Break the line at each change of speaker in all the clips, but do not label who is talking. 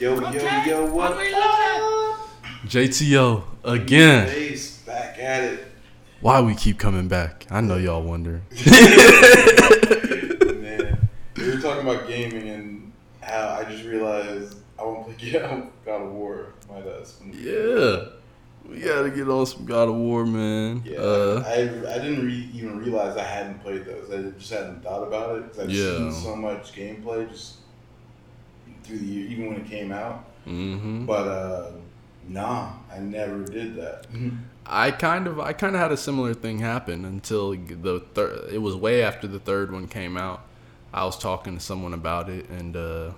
Yo, yo, yo, what up?
JTO again.
Base back at it.
Why we keep coming back? I know y'all wonder.
Man, we were talking about gaming and how I just realized I want to play God of War. My bad.
Yeah. We gotta get on some God of War, man.
Yeah,
Uh,
I, I didn't re- even realize I hadn't played those. I just hadn't thought about it because I've
Yeah.
seen so much gameplay just through the year, even when it came out.
hmm
But uh, nah, I never did that.
I kind of, I kind of had a similar thing happen until the third. It was way after the third one came out. I was talking to someone about it, and uh,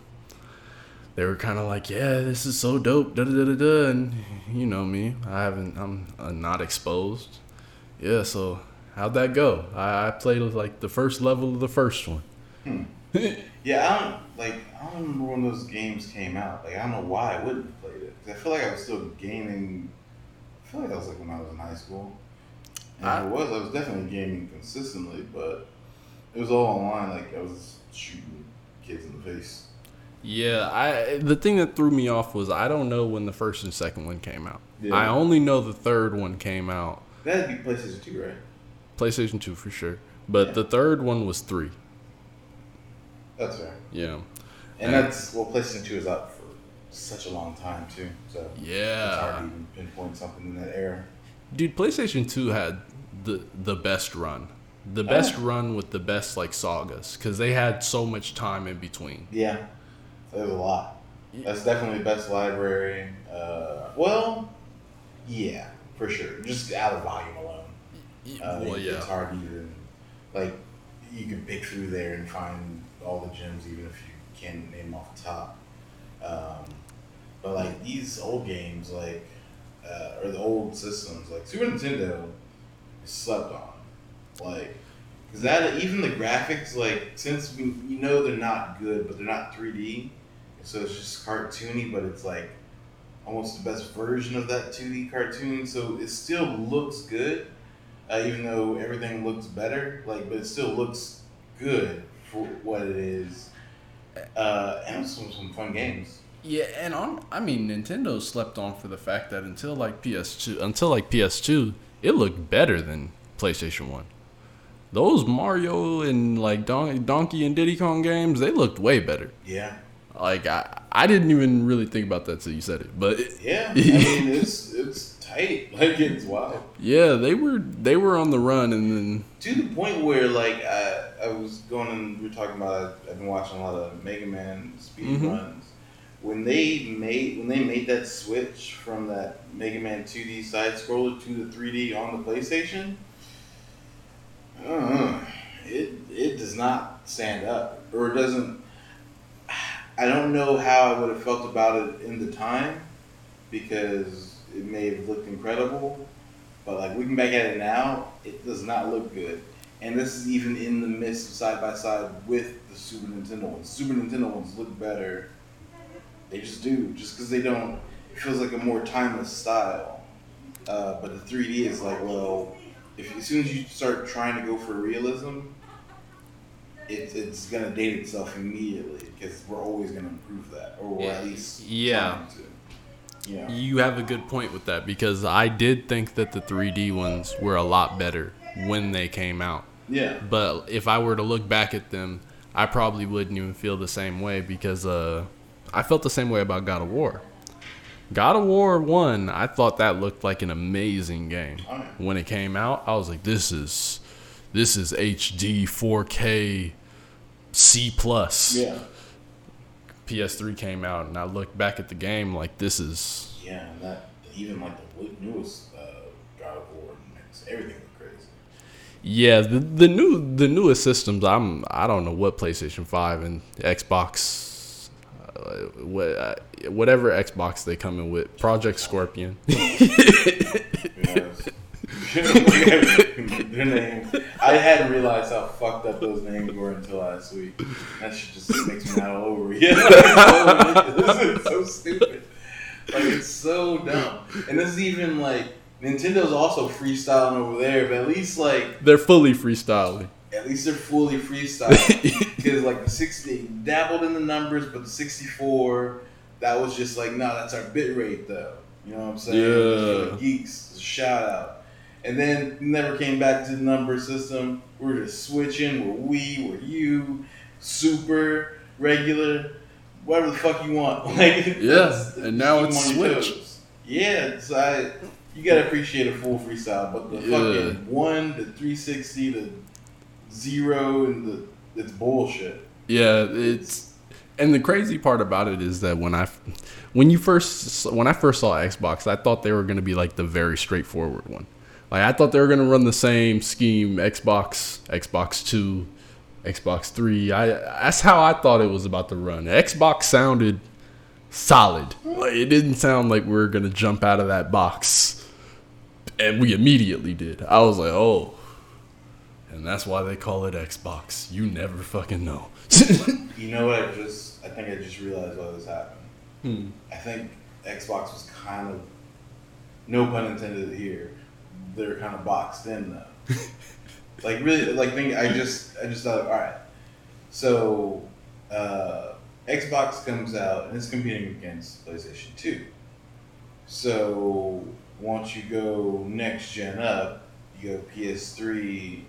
they were kind of like, "Yeah, this is so dope." Da da da da da. And you know me, I haven't, I'm uh, not exposed. Yeah, so how'd that go? I, I played like the first level of the first one.
Yeah, I don't like. I don't remember when those games came out. Like, I don't know why I wouldn't have played it. 'Cause I feel like I was still gaming. I feel like that was like when I was in high school. And
I-
it was. I was definitely gaming consistently, but it was all online. Like I was shooting kids in the face.
Yeah, I the thing that threw me off was I don't know when the first and second one came out.
Yeah.
I only know the third one came out.
That'd be PlayStation Two, right?
PlayStation 2 for sure. But
Yeah.
the third one was 3.
That's fair.
Yeah.
And that's well, PlayStation Two is out for such a long time too. So yeah, it's hard to even pinpoint something in that era.
Dude, PlayStation 2 had the the best run. The best
Oh.
run with the best like sagas cuz they had so much time in between.
Yeah, there's a lot. That's definitely the best library. Uh, well, yeah, for sure. Just out of volume alone. Uh,
well, yeah.
It's hard to even, like, you can pick through there and find all the gems even if you can't name off the top. Um, but, like, these old games, like, uh, or the old systems, like Super Nintendo, is slept on. Like, because that, even the graphics, like, since we, you know they're not good, but they're not 3D, so it's just cartoony, but it's like almost the best version of that 2D cartoon. So it still looks good, uh, even though everything looks better. Like, but it still looks good for what it is. Uh, and some some fun games.
Yeah, and on I mean Nintendo slept on for the fact that until like PS2 until like PS2, it looked better than PlayStation 1. Those Mario and like Don- Donkey and Diddy Kong games, they looked way better.
Yeah,
Like I, I didn't even really think about that till you said it, but
yeah. I mean, it's it's tight. Like it's wild.
yeah, they were they were on the run, and then
to the point where like I, I was going and we were talking about I've been watching a lot of Mega Man speed
Mhm.
runs. When they made when they made that switch from that Mega Man 2D side scroller to the 3D on the PlayStation, uh, it it does not stand up or it doesn't. I don't know how I would have felt about it in the time because it may have looked incredible, but like looking back at it now, it does not look good. And this is even in the midst of side by side with the Super Nintendo ones. Super Nintendo ones look better. They just do, just because they don't. It feels like a more timeless style. Uh, but the 3D is like, well, if as soon as you start trying to go for realism, it, it's gonna date itself immediately because we're always gonna improve that, or we're at least
Yeah.
To. You
have a good point with that because I did think that the 3D ones were a lot better when they came out.
Yeah.
But if I were to look back at them, I probably wouldn't even feel the same way because uh, I felt the same way about God of War. God of War 1, I thought that looked like an amazing game.
Oh, yeah.
When it came out, I was like this is this is HD 4K C plus.
Yeah.
PS3 came out and I looked back at the game like this is
Yeah, and that even like the newest uh, God of War everything look crazy.
Yeah, the the new the newest systems. I'm I don't know what PlayStation Five and Xbox, uh, uh, whatever Xbox they come in with. Project Scorpion.
Yes. Their name. I hadn't realized how fucked up those names were until last week. That shit just makes me mad all over again. this is so stupid. Like it's so dumb. And this is even like Nintendo's also freestyling over there, but at least like
They're fully freestyling.
at least they're fully freestyle because like the 60 dabbled in the numbers but the 64 that was just like, no, that's our bit rate though. You know what I'm saying?
Yeah.
Geeks, shout out. And then never came back to the number system. We're just switching. We're we, we're you, super, regular, whatever the fuck you want. Like
Yeah, and now it's switch.
Yeah, so I. You gotta appreciate a full freestyle, but the
Yeah.
fucking one, the 360, the zero, and the it's bullshit.
Yeah, it's and the crazy part about it is that when I when you first when I first saw Xbox, I thought they were going to be like the very straightforward one. Like I thought they were going to run the same scheme Xbox, Xbox 2, Xbox 3. I that's how I thought it was about to run. Xbox sounded solid. Like it didn't sound like we were going to jump out of that box. And we immediately did. I was like, "Oh, and that's why they call it Xbox. You never fucking know.
You know what? I just I think I just realized why this happened.
Hmm.
I think Xbox was kind of no pun intended here. They're kind of boxed in though. like really, like think I just I just thought all right. So uh, Xbox comes out and it's competing against PlayStation Two. So once you go next gen up, you go PS3,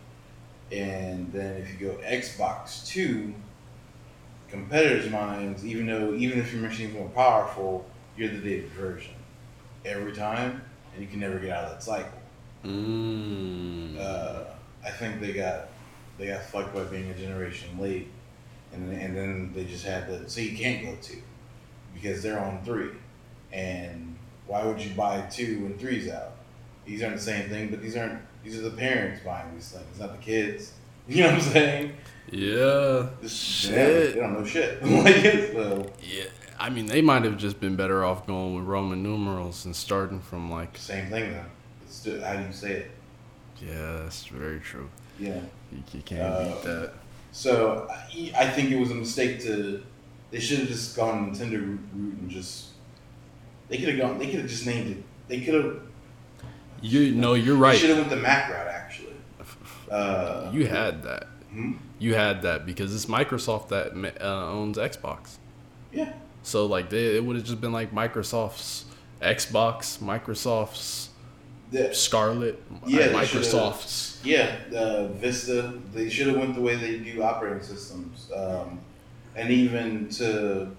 and then if you go Xbox Two, competitors' minds, even though even if your machine's more powerful, you're the dated version every time, and you can never get out of that cycle.
Mm.
Uh, I think they got they got fucked by being a generation late, and then- and then they just had to. So you can't go two because they're on three, and why would you buy two when three's out? These aren't the same thing, but these aren't. These are the parents buying these things, not the kids. You know what I'm saying?
yeah.
This, yeah, they don't know shit. like, so,
Yeah. I mean, they might have just been better off going with Roman numerals and starting from like.
same thing though. It's still, how do you say it?
Yeah, that's very true.
Yeah.
You, you can't
Uh,
beat that.
So I, I think it was a mistake to. They should have just gone Nintendo route and just. They could have gone. They could have just named it. They could have.
You no, you're right.
They should have went the Mac route actually. Uh,
You had that.
hmm?
You had that because it's Microsoft that uh, owns Xbox.
Yeah.
So like they, it would have just been like Microsoft's Xbox, Microsoft's
The,
Scarlett,
Yeah,
uh, Microsoft's.
yeah. The Vista. They should have went the way they do operating systems, um, and even to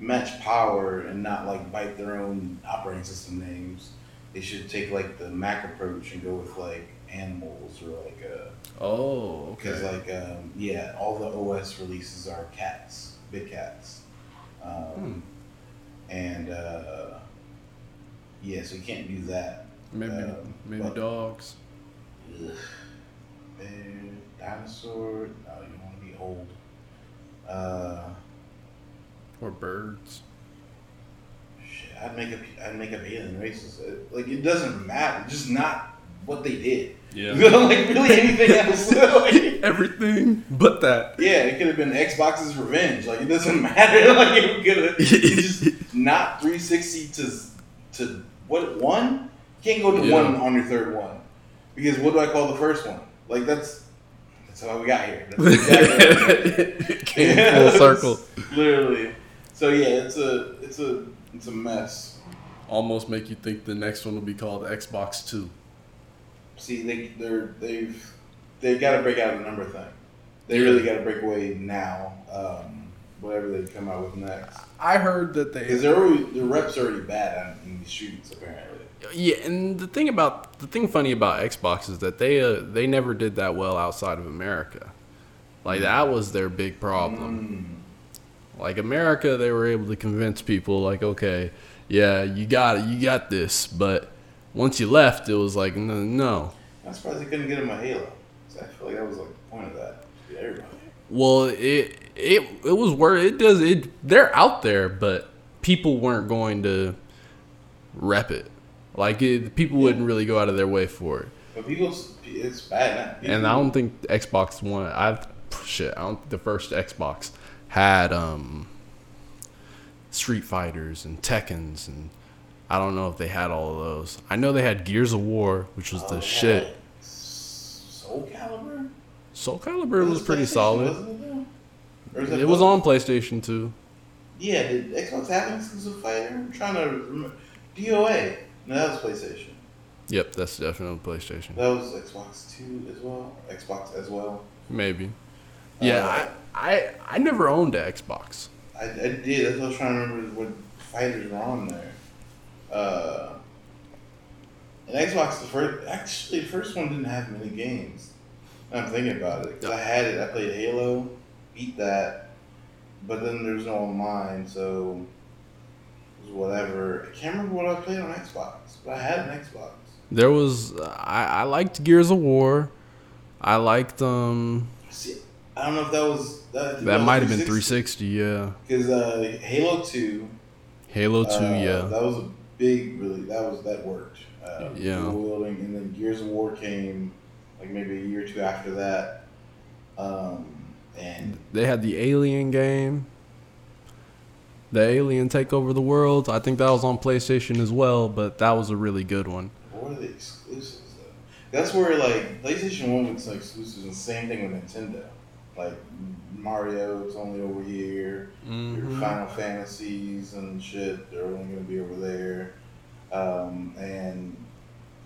match power and not like bite their own operating system names. They should take like the Mac approach and go with like animals or like uh
Oh,
because like um, yeah, all the OS releases are cats, big cats, um, and uh, yeah, so you can't do that.
Maybe
um,
maybe
but-
dogs.
Ugh. Bear, dinosaur. No, you want to be old. Uh,
Or birds.
shit, I'd make up. I'd make up alien races. Like it doesn't matter. Just not what they did.
Yeah.
like really anything else. Like,
Everything but that.
Yeah, it could have been Xbox's revenge. Like it doesn't matter. Like it could have just not 360 to to what one? You can't go to
Yeah.
one on your third one because what do I call the first one? Like that's that's how we got here. That's exactly
Came full circle.
Literally. So yeah, it's a it's a it's a mess.
Almost make you think the next one will be called Xbox Two.
See, they they're they've they've got to break out of the number thing. They really got to break away now. Um, whatever they come out with next.
I heard that they
Because they're already, the reps are already bad on, in these shoots, apparently.
Yeah, and the thing about the thing funny about Xbox is that they uh, they never did that well outside of America. Like that was their big problem.
Mm.
Like America, they were able to convince people like, okay, yeah, you got it, you got this, but once you left, it was like, no, no.
I'm surprised they couldn't get him a Halo. I feel like that was like the point of that. everybody.
Well, it it it was where it does it. They're out there, but people weren't going to rep it. Like it, people wouldn't really go out of their way for it.
But people, it's bad. People,
And I don't think Xbox One. I shit. I don't think the first Xbox had um Street Fighters and Tekken's and I don't know if they had all of those. I know they had Gears of War, which was
Oh,
the
yeah,
shit.
Soul Calibur?
Soul Calibur was
It
pretty solid.
it, though? Or is that
It was on PlayStation 2.
Yeah, did Xbox have an exclusive fighter? I'm trying to remember. DOA. No, that was PlayStation.
Yep, that's definitely PlayStation.
That was Xbox Two as well. Xbox as well.
Maybe. Yeah,
Uh,
I, I I never owned an Xbox.
I, I did. That's what I was trying to remember what fighters were on there. Uh, and Xbox, the first actually the first one didn't have many games. I'm thinking about it 'cause I had it. I played Halo, beat that, but then there's no online, so whatever. I can't remember what I played on Xbox, but I had an Xbox.
There was I, I liked Gears of War. I liked um
See, I don't know if that was that.
that might have been 360. Yeah,
because uh, Halo Two.
Halo 2.
Uh,
yeah,
that was a big, really. That was that worked. Uh,
Yeah.
wielding, and then Gears of War came like maybe a year or two after that. Um, and
they had the Alien game. The Alien take over the world. I think that was on PlayStation as well, but that was a really good one.
what were the exclusives though? That's where like PlayStation One with some exclusives, and same thing with Nintendo. Like Mario, it's only over here. Your Final Fantasies and shit, they're only going to be over there. Um, and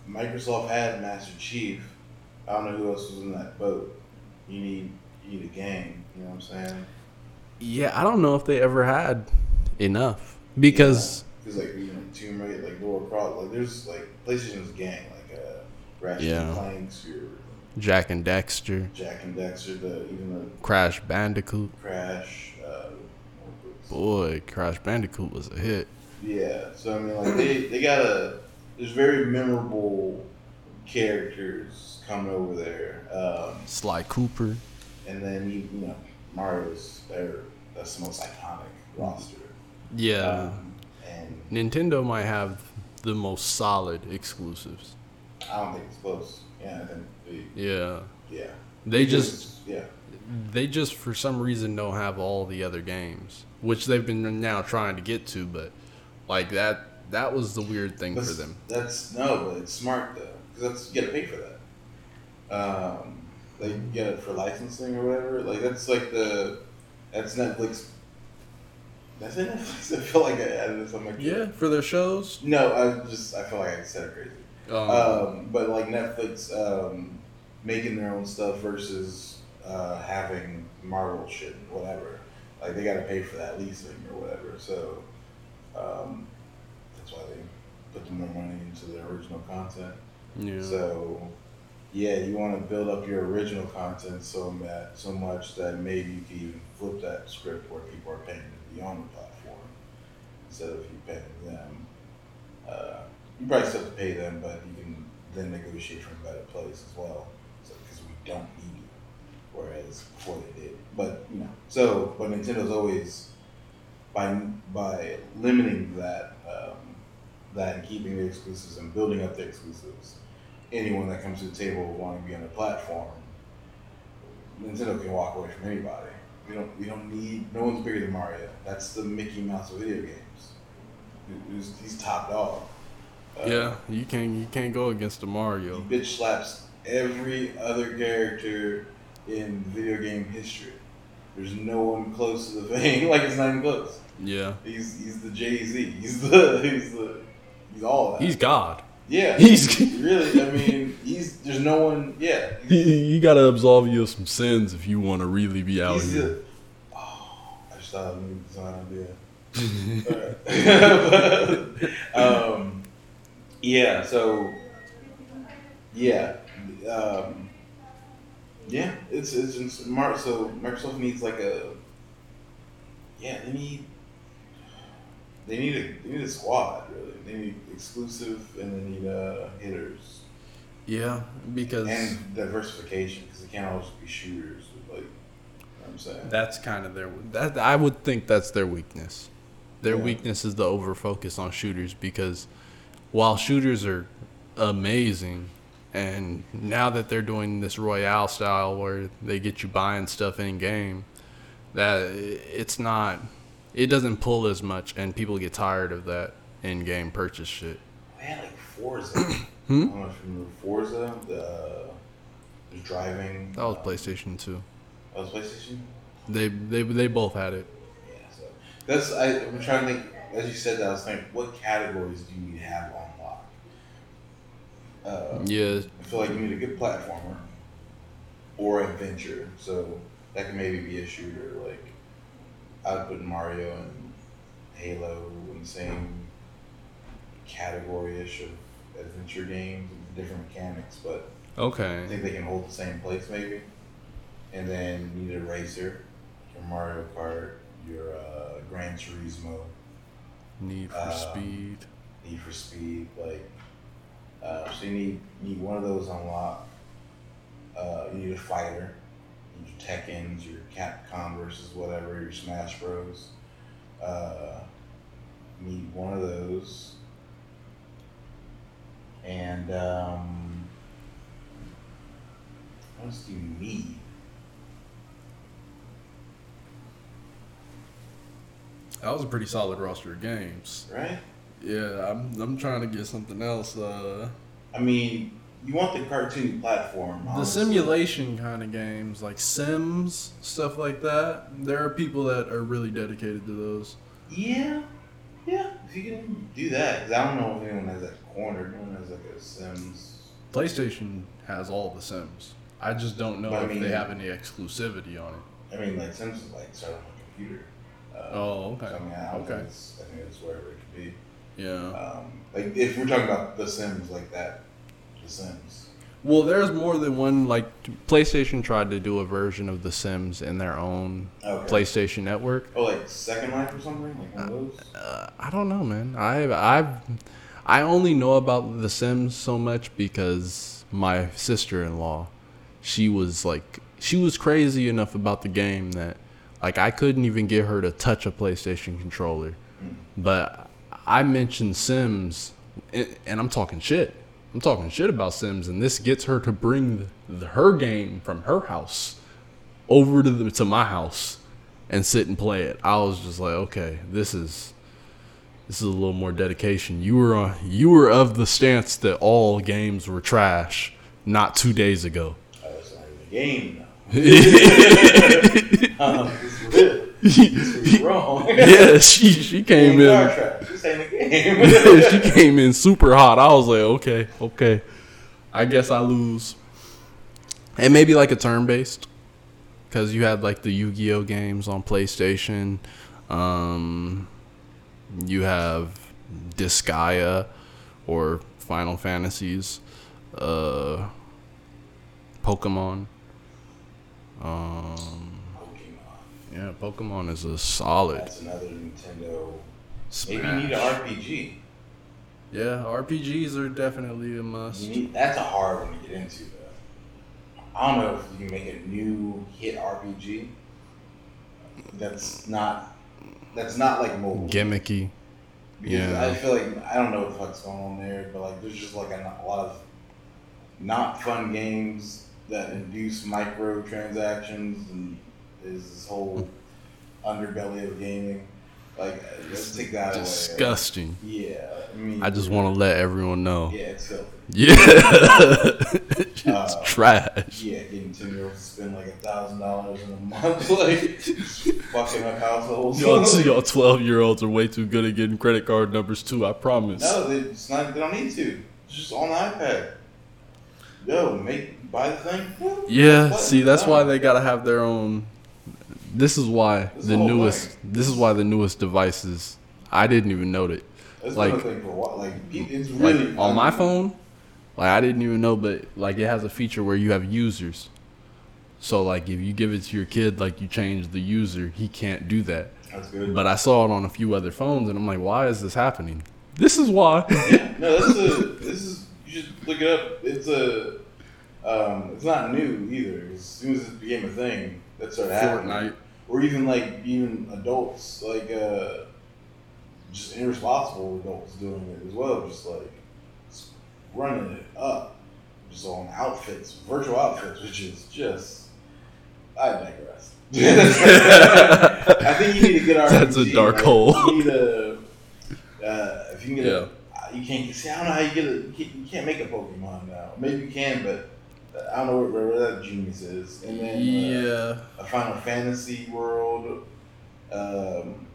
Microsoft had Master Chief. I don't know who else was in that boat. You need you need a game. You know what I'm saying?
Yeah, I don't know if they ever had enough because
because like you know Tomb Raider, like Laura Croft, like there's like PlayStation's gang, like uh, Ratchet
Yeah.
and Clanks, your
Jak and Daxter,
Jak and Daxter, the even the
Crash Bandicoot.
Crash. Uh,
Boy, Crash Bandicoot was a hit.
Yeah, so I mean, like they they got a there's very memorable characters coming over there, um,
Sly Cooper.
and then you, you know Mario's there. That's the most iconic roster.
Yeah.
Um, and
Nintendo might have the most solid exclusives.
I don't think it's close. Yeah, I think they,
Yeah.
yeah.
They
Because-
just
yeah.
they just for some reason don't have all the other games, which they've been now trying to get to, but like that that was the weird thing for them.
That's no, but it's smart though, because that's you gotta pay for that. Um, like you get it for licensing or whatever. Like that's like the that's Netflix. That's it. Netflix. I feel like I added something like
Yeah, for their shows.
No, I just I feel like I said it crazy.
Um,
Um, but like Netflix um, making their own stuff versus uh, having Marvel shit, whatever. Like they got to pay for that leasing or whatever. So um, that's why they put the more money into their original content.
yeah.
So yeah, you want to build up your original content so that so much that maybe you can even flip that script where people are paying be on the platform instead of you paying them. Uh, you probably still have to pay them, but you can then negotiate from a better place as well. So because we don't need you, whereas before they did. But you know, so but Nintendo's always by by limiting that um, that and keeping the exclusives and building up the exclusives anyone that comes to the table wanting to be on the platform, Nintendo can walk away from anybody. We don't we don't need no one's bigger than Mario. That's the Mickey Mouse of video games. He- He's, he's top dog. Uh,
yeah, you can't you can't go against the Mario.
He bitch slaps every other character in video game history. There's no one close to the thing. like it's not even close.
Yeah,
He's he's the Jay Z. He's the he's the he's all that.
he's God.
Yeah.
he's-
really. I mean, he's there's no one. Yeah.
He, got to absolve you of some sins if you want to really be out here.
the, oh, I just thought of a new design idea. um, yeah, so yeah, um, yeah, it's it's in smart. So Microsoft needs like a yeah, they need they need a they need a squad really. Need exclusive and they need uh, hitters
Yeah, because
and diversification because it can't always be shooters. Like, you know what I'm saying.
that's kind of their that I would think that's their weakness. Their
Yeah.
weakness is the over focus on shooters because while shooters are amazing and now that they're doing this royale style where they get you buying stuff in game that it's not it doesn't pull as much and people get tired of that in game purchase shit.
Had like Forza. I
Hmm?
don't know if you remember Forza, the uh, the driving.
That was
uh,
PlayStation 2.
That was PlayStation.
They they they both had it.
Yeah, so That's I, I'm trying to think. As you said that, I was thinking, what categories do you need to have on lock? Uh,
Yeah,
I feel like you need a good platformer or adventure. So that can maybe be a shooter. Like I would put Mario and Halo in the same category ish of adventure games with different mechanics, but
okay, I
think they can hold the same place maybe. And then you need a racer, your Mario Kart, your uh, Gran Turismo,
Need for
Uh,
Speed.
Need for Speed, like uh, so you need need one of those unlocked. Uh, you need a fighter, you need your Tekken's, your Capcom versus whatever, your Smash Bros. Uh, you need one of those, and um, what else do you need?
That was a pretty solid roster of games.
Right?
Yeah, I'm I'm trying to get something else. Uh,
I mean, you want the cartoon platform.
the simulation kind of games like Sims, stuff like that. There are people that are really dedicated to those.
Yeah, yeah. If you can do that, 'cause I don't know if anyone has that cornered. No one has like a Sims.
PlayStation has all the Sims. I just don't know
But I
if
mean-
they have any exclusivity on it.
I mean, like Sims is like started on a computer. Uh,
Oh, okay.
So, I mean, I
Okay.
think it's, I think it's wherever it could be.
Yeah.
Um, like if we're talking about the Sims like that, the Sims.
Well, there's more than one. Like PlayStation tried to do a version of The Sims in their own
Okay.
PlayStation Network.
Oh, like Second Life or something, like one of those.
Uh, I don't know, man. I've I've I only know about The Sims so much because my sister-in-law, she was like she was crazy enough about the game that like I couldn't even get her to touch a PlayStation controller. But I mentioned Sims, and and I'm talking shit. I'm talking shit about Sims, and this gets her to bring the, the, her game from her house over to the, to my house and sit and play it. I was just like, okay, this is this is a little more dedication. You were on, you were of the stance that all games were trash not two days ago.
Oh, it's not even a game um, this is real. This is wrong.
yeah, she she came in.
car track. This ain't a game.
she came in super hot. I was like, okay, okay. I guess I lose. And maybe like a turn based. Because you had like the Yu Gi Oh games on PlayStation. Um, you have Disgaea or Final Fantasies. Uh, Pokemon. Um,
Pokemon.
yeah, Pokemon is a solid.
That's another Nintendo.
Smash.
Maybe you need an RPG.
Yeah, RPGs are definitely a
You
must.
need, that's a hard one to get into, though. I don't know if you can make a new hit RPG. That's not. That's not like mobile.
Gimmicky.
Because
Yeah.
I feel like I don't know what the fuck's going on there, but like there's just like a, a lot of not fun games that induce microtransactions and is this whole underbelly of gaming. Like let's take that away.
Disgusting.
Yeah, I mean,
I just want to let everyone know.
Yeah, it's filthy.
Yeah. it's
Uh,
trash.
Yeah, getting ten year olds to spend like a thousand dollars in a month, like fucking up households.
Y'all, y'all 12 year olds are way too good at getting credit card numbers, too. I promise.
No, they, it's not. They don't need to. It's just on the iPad. Yo, make buy the thing.
Yeah, see, that's why they gotta have their own. This is why
This
the newest.
thing.
This is why the newest devices. I didn't even know that.
It's
like-
been a thing for a while. Like it's
Like on my phone, like I didn't even know, but like it has a feature where you have users. So like if you give it to your kid, like you change the user, he can't do that.
That's good.
But I saw it on a few other phones, and I'm like, why is this happening? This is why.
yeah, no, this is a, this is you just look it up. It's a um, it's not new either. As soon as it became a thing, that started happening.
Fortnite.
Or even like even adults, like uh, just irresponsible adults doing it as well, just like running it up, just on outfits, virtual outfits, which is just I digress. I think you need a good RPG.
That's a dark
like,
hole.
You need a uh, if you can get
Yeah.
a, you can't see. I don't know how you get a. You can't, you can't make a Pokemon now. Maybe you can, but I don't know where, where that genius is. And then uh,
Yeah.
a Final Fantasy world. Um,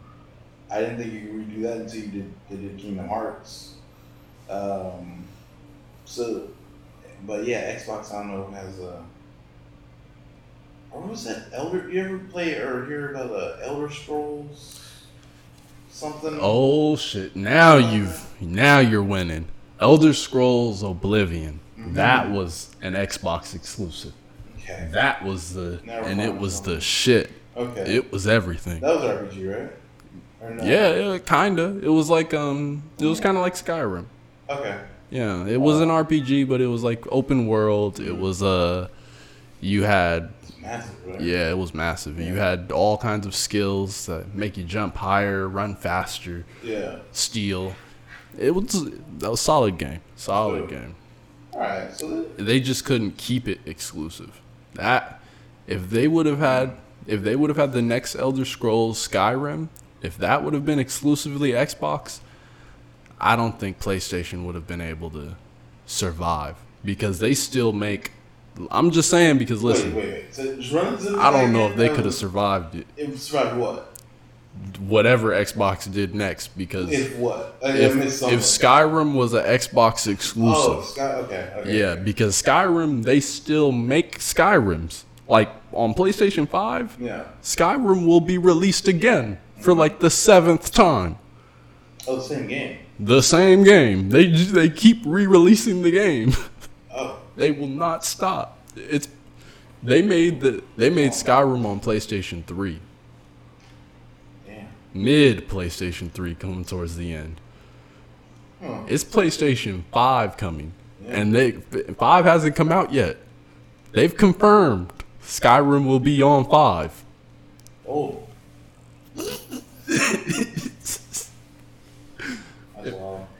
I didn't think you could redo that until you did they did Kingdom Hearts. Um, so, but yeah, Xbox I don't know has a. Or was that Elder? You ever play or hear about the Elder Scrolls? Something.
Oh shit! Now you've now you're winning. Elder Scrolls Oblivion. That was an Xbox exclusive.
Okay.
That was the
Never
and it was the shit.
Okay.
It was everything.
that was RPG, right? Or no?
Yeah, yeah, kinda. It was like um, it was kind of like Skyrim.
Okay.
Yeah, it was an RPG, but it was like open world. It was uh, you had
massive, right?
yeah, it was massive. You had all kinds of skills that make you jump higher, run faster,
Yeah.
steal. It was that was solid game, solid game.
All right. So
They just couldn't keep it exclusive. That if they would have had if they would have had the next Elder Scrolls Skyrim, if that would have been exclusively Xbox, I don't think PlayStation would have been able to survive because they still make I'm just saying because listen,
wait, wait, wait. So just run into the
I don't know if they could have um, survived it,
It survived what?
Whatever Xbox did next because
If what? I,
if, if Skyrim was an Xbox exclusive,
Oh, Sky. Okay. okay.
Yeah, because Skyrim they still make Skyrims. Like on PlayStation 5,
Yeah.
Skyrim will be released again for like the seventh time.
Oh, the same game.
The same game. They they keep re-releasing the game.
Oh.
they will not stop. It's they made the they made Skyrim on PlayStation 3. Mid PlayStation 3 coming towards the end.
Huh.
It's PlayStation 5 coming.
Yeah.
And they 5 hasn't come out yet. They've confirmed Skyrim will be on 5.
Oh.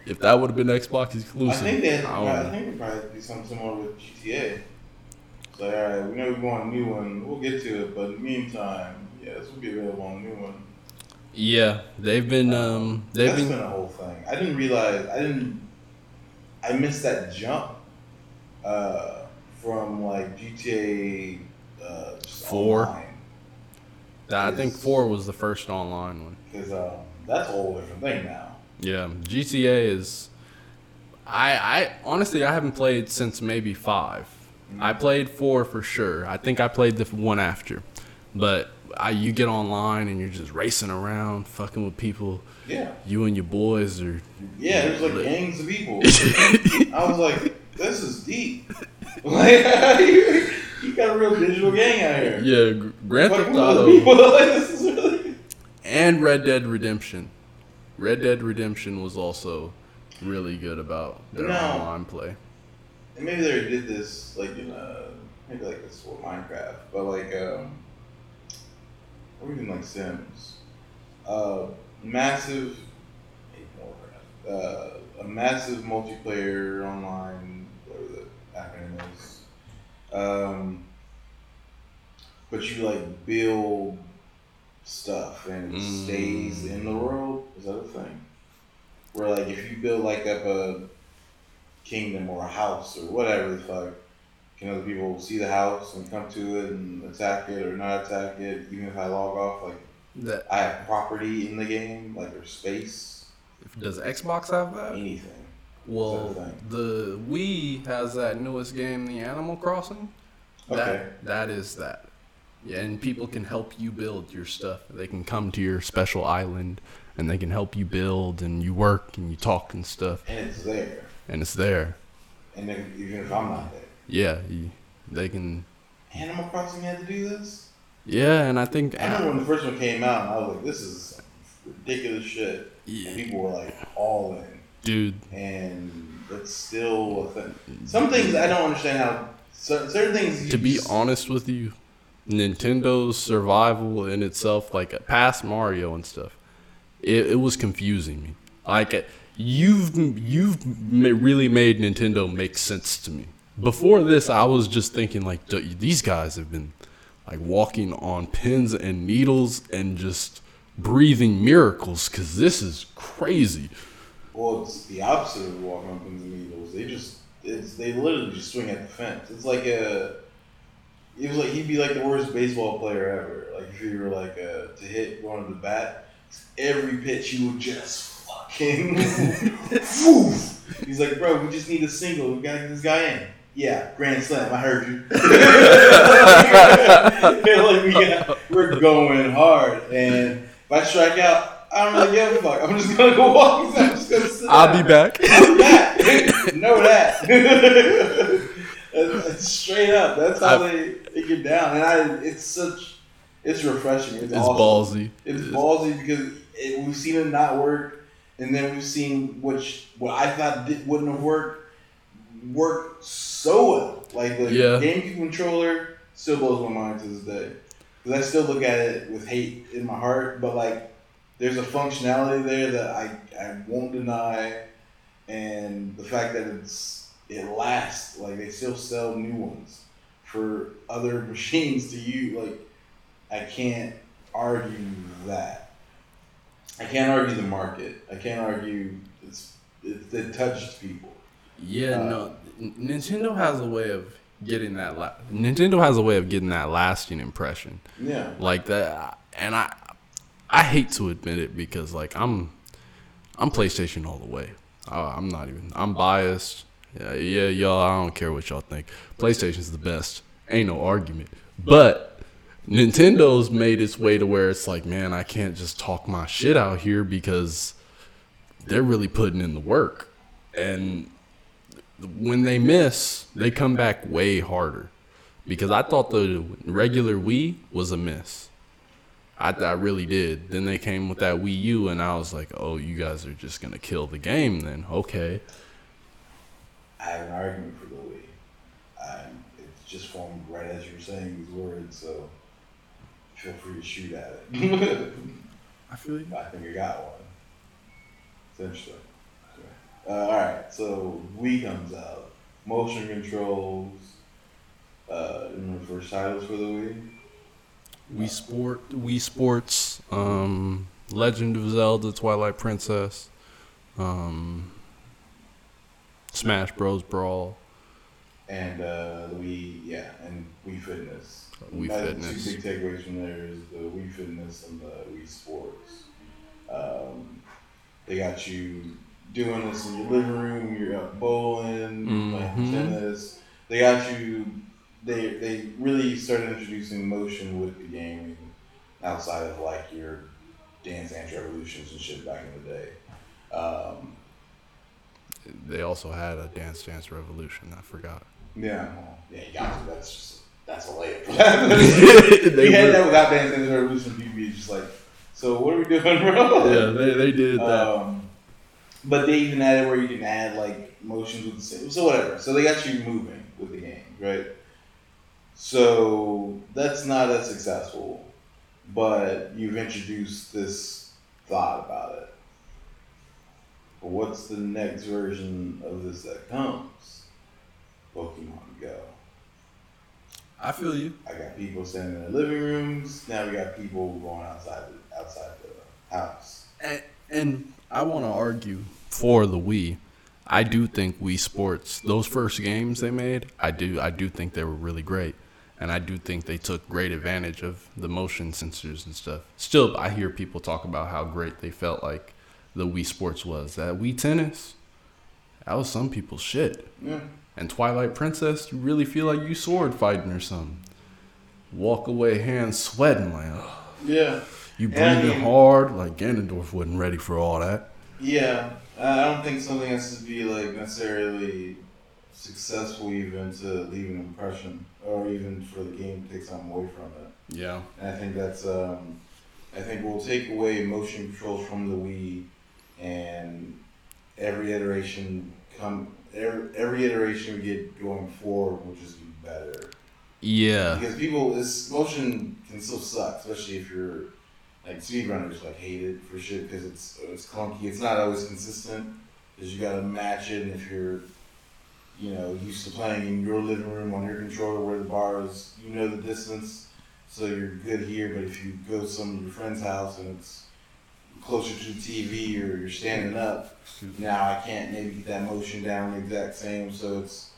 If that would have been Xbox exclusive, I
think they.
I
I, think they probably do something similar with GTA. Like, all right, we know we want a new one. We'll get to it, but in the meantime, yeah, this will be available on a new one.
Yeah, they've been um they've
That's
been
been a whole thing. I didn't realize. I didn't. I missed that jump uh, from like GTA uh,
Four?
online.
I think 4 was the first online one.
because um, that's a whole different thing now.
Yeah, GTA is I I honestly I haven't played since maybe 5. I played 4 for sure. I think I played the one after. But I, you get online and you're just racing around, fucking with people.
Yeah,
You and your boys are
yeah. There's like gangs of people. I was like, this is deep. Like, you, you got a real digital gang out here.
Yeah, Grand Theft Auto
people. Like, this is really.
and Red Dead Redemption. Red Dead Redemption was also really good about their
No.
online play.
And maybe they did this like in a maybe like this for Minecraft, but like um or even like Sims. Uh massive. Uh a massive multiplayer online whatever the acronym is. Um but you like build stuff and it
Mm.
stays in the world. Is that a thing? Where like if you build like up a kingdom or a house or whatever the fuck, can other people see the house and come to it and attack it or not attack it? Even if I log off, like
That
I have property in the game, like there's space,
does Xbox have that?
anything.
Well,
Is that a thing?
the Wii has that newest game, the Animal Crossing.
Okay.
That that is that. Yeah, and people can help you build your stuff. They can come to your special island and they can help you build and you work and you talk and stuff
And it's there.
and it's there.
And then even if I'm not there.
Yeah, you, they can.
Animal Crossing had to do this?
Yeah, and I think
I remember when the first one came out I was like, this is ridiculous shit. And
Yeah,
people were like all in.
dude.
And it's still a thing. Some things I don't understand how cer- certain things
To be
just-
honest with you, Nintendo's survival in itself, like past Mario and stuff, it, it was confusing me. Like you've you've really made Nintendo make sense to me. Before this, I was just thinking like "D- these guys have been like walking on pins and needles and just breathing miracles because this is crazy.
Well, it's the opposite of walking on pins and needles. They just, they literally just swing at the fence. It's like a, it was like he'd be like the worst baseball player ever. Like if you were like uh to hit one of the bat, every pitch he would just fucking. He's like, bro, we just need a single. We gotta get this guy in. Yeah, grand slam. I heard you. like we got, we're going hard, and if I strike out, I don't really give a fuck. I'm just gonna go walk. I'm just gonna sit.
I'll
down.
be back.
I'm back. know that. Straight up. That's how
I-
they, they get down, and I. It's such. It's refreshing. It's,
It's
awesome.
ballsy.
It's ballsy because it, we've seen it not work, and then we've seen which what I thought did, wouldn't have worked work so well. Like the
Yeah.
GameCube controller still blows my mind to this day because I still look at it with hate in my heart. But like, there's a functionality there that I I won't deny, and the fact that it's it lasts. Like they still sell new ones for other machines to use. Like I can't argue that. I can't argue the market. I can't argue it's it, it touched people.
Yeah,
Uh,
no. Nintendo has a way of getting that. La- Nintendo has a way of getting that lasting impression,
Yeah.
like that. And I, I hate to admit it because like I'm, I'm PlayStation all the way. Uh, I'm not even. I'm biased. Yeah, yeah, y'all. I don't care what y'all think. PlayStation's the best. Ain't no argument. But Nintendo's made its way to where it's like, man, I can't just talk my shit out here because they're really putting in the work. And when they miss, they come back way harder. Because I thought the regular Wii was a miss. I, I really did. Then they came with that Wii U, and I was like, oh, you guys are just going to kill the game then. Okay.
I have an argument for the Wii. Um, it's just formed right as you were saying these words, so feel free to shoot at it.
I feel you.
I think I got one. It's interesting. Uh, all right, so Wii comes out. Motion controls. Uh, the first titles for the Wii.
Wii Sport, Wii Sports, um, Legend of Zelda, Twilight Princess, um, Smash Bros. Brawl.
And uh, Wii, yeah, and Wii Fitness.
Wii
Uh,
Fitness.
Two big takeaways from there is the Wii Fitness and the Wii Sports. Um, they got you doing this in your living room. You're out bowling,
Mhm.
playing tennis. They got you. They they really started introducing motion with the gaming outside of like your Dance Dance Revolutions and shit back in the day. Um,
They also had a Dance Dance Revolution. I forgot.
yeah, yeah, you got to. That's just that's a layup.
They
had
were-
that without Dance Dance Revolution. People just like, so what are we doing, bro?
Yeah, they, they did that.
Um, but they even added where you can add like motions with the same. So whatever. So they got you moving with the game, right? So that's not as successful, but you've introduced this thought about it. But what's the next version of this that comes? Pokemon Go.
I feel you.
I got people standing in their living rooms. Now we got people going outside the, outside the house.
And, and I want to argue for the Wii. I do think Wii Sports, those first games they made, I do I do think they were really great. And I do think they took great advantage of the motion sensors and stuff. Still, I hear people talk about how great they felt like the Wii Sports was. That Wii Tennis, that was some people's shit.
Yeah.
And Twilight Princess, you really feel like you sword fighting or something. Walk away, hands sweating like, ugh.
Yeah.
You
And I
breathing
mean-
hard, like Ganondorf wasn't ready for all that.
Yeah, I don't think something has to be like necessarily successful even to leave an impression, or even for the game to take something away from it.
Yeah.
And I think that's, um, I think we'll take away motion controls from the Wii, and every iteration come, every, every iteration we get going forward will just be better.
Yeah.
Because people, this motion can still suck, especially if you're like speedrunners like hate it for shit because it's it's clunky. It's not always consistent. Because you gotta match it, and if you're you know used to playing in your living room on your controller where the bar is, you know the distance, so you're good here. But if you go to some of your friend's house and it's closer to the TV or you're standing up, now I can't maybe get that motion down the exact same. So it's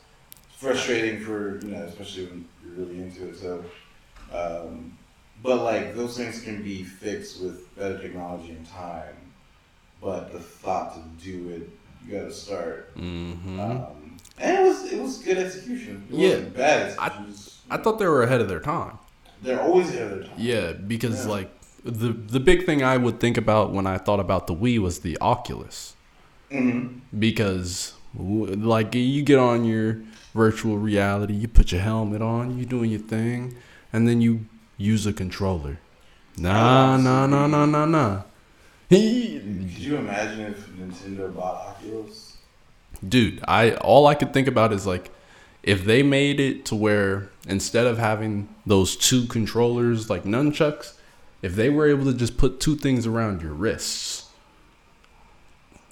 frustrating for you know, especially when you're really into it. So um, but like those things can be fixed with better technology and time. But the thought to do it, you got to start.
Mm-hmm.
Um, and it was it was good execution. It
Yeah.
wasn't bad.
I-
execution. Was-
I thought they were ahead of their time.
they're always ahead of their time.
Yeah, because
Yeah.
like the the big thing I would think about when I thought about the Wii was the Oculus.
Mm-hmm.
because like you get on your virtual reality, you put your helmet on, you're doing your thing, and then you use a controller. Nah, nah, nah, nah, nah, nah. He,
Could you imagine if Nintendo bought Oculus?
dude, I all I could think about is like if they made it to where instead of having those two controllers like nunchucks, if they were able to just put two things around your wrists,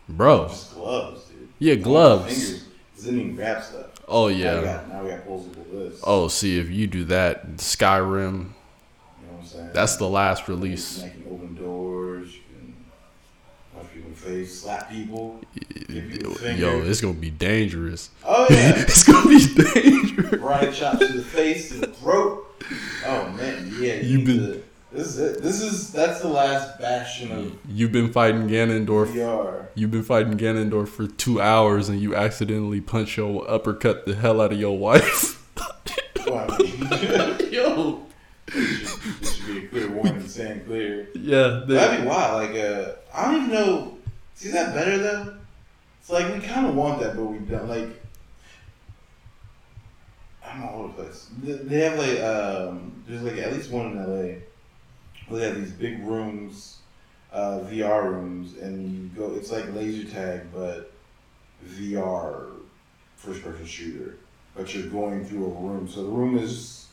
bro.
Just gloves, dude.
Yeah, gloves.
Fingers. 'cause Didn't grab stuff.
Oh
Now we
yeah.
got, now we got.
Oh, see if you do that, Skyrim,
You know what I'm saying?
that's the last release.
You can open doors. You can punch people in the face, slap people. People.
Yo, it's gonna be dangerous.
Oh yeah.
it's gonna be dangerous.
Karate chops to the face, to the throat. Oh man, yeah.
You've been-
to- this is it. This is that's the last bastion of
You've been fighting Ganondorf.
VR.
You've been fighting Ganondorf for two hours, and you accidentally punch your uppercut the hell out of your wife. Yo.
This should, this should be a clear warning, saying clear.
Yeah. they-
That'd be wild. Like, uh, I don't even know. See, is that better though? It's like we kind of want that, but we don't. Like, I'm all over the place. They- They have like, um, there's like at least one in LA. Where they have these big rooms, uh, VR rooms, and you go. It's like laser tag, but VR first person shooter. But you're going through a room, so the room is,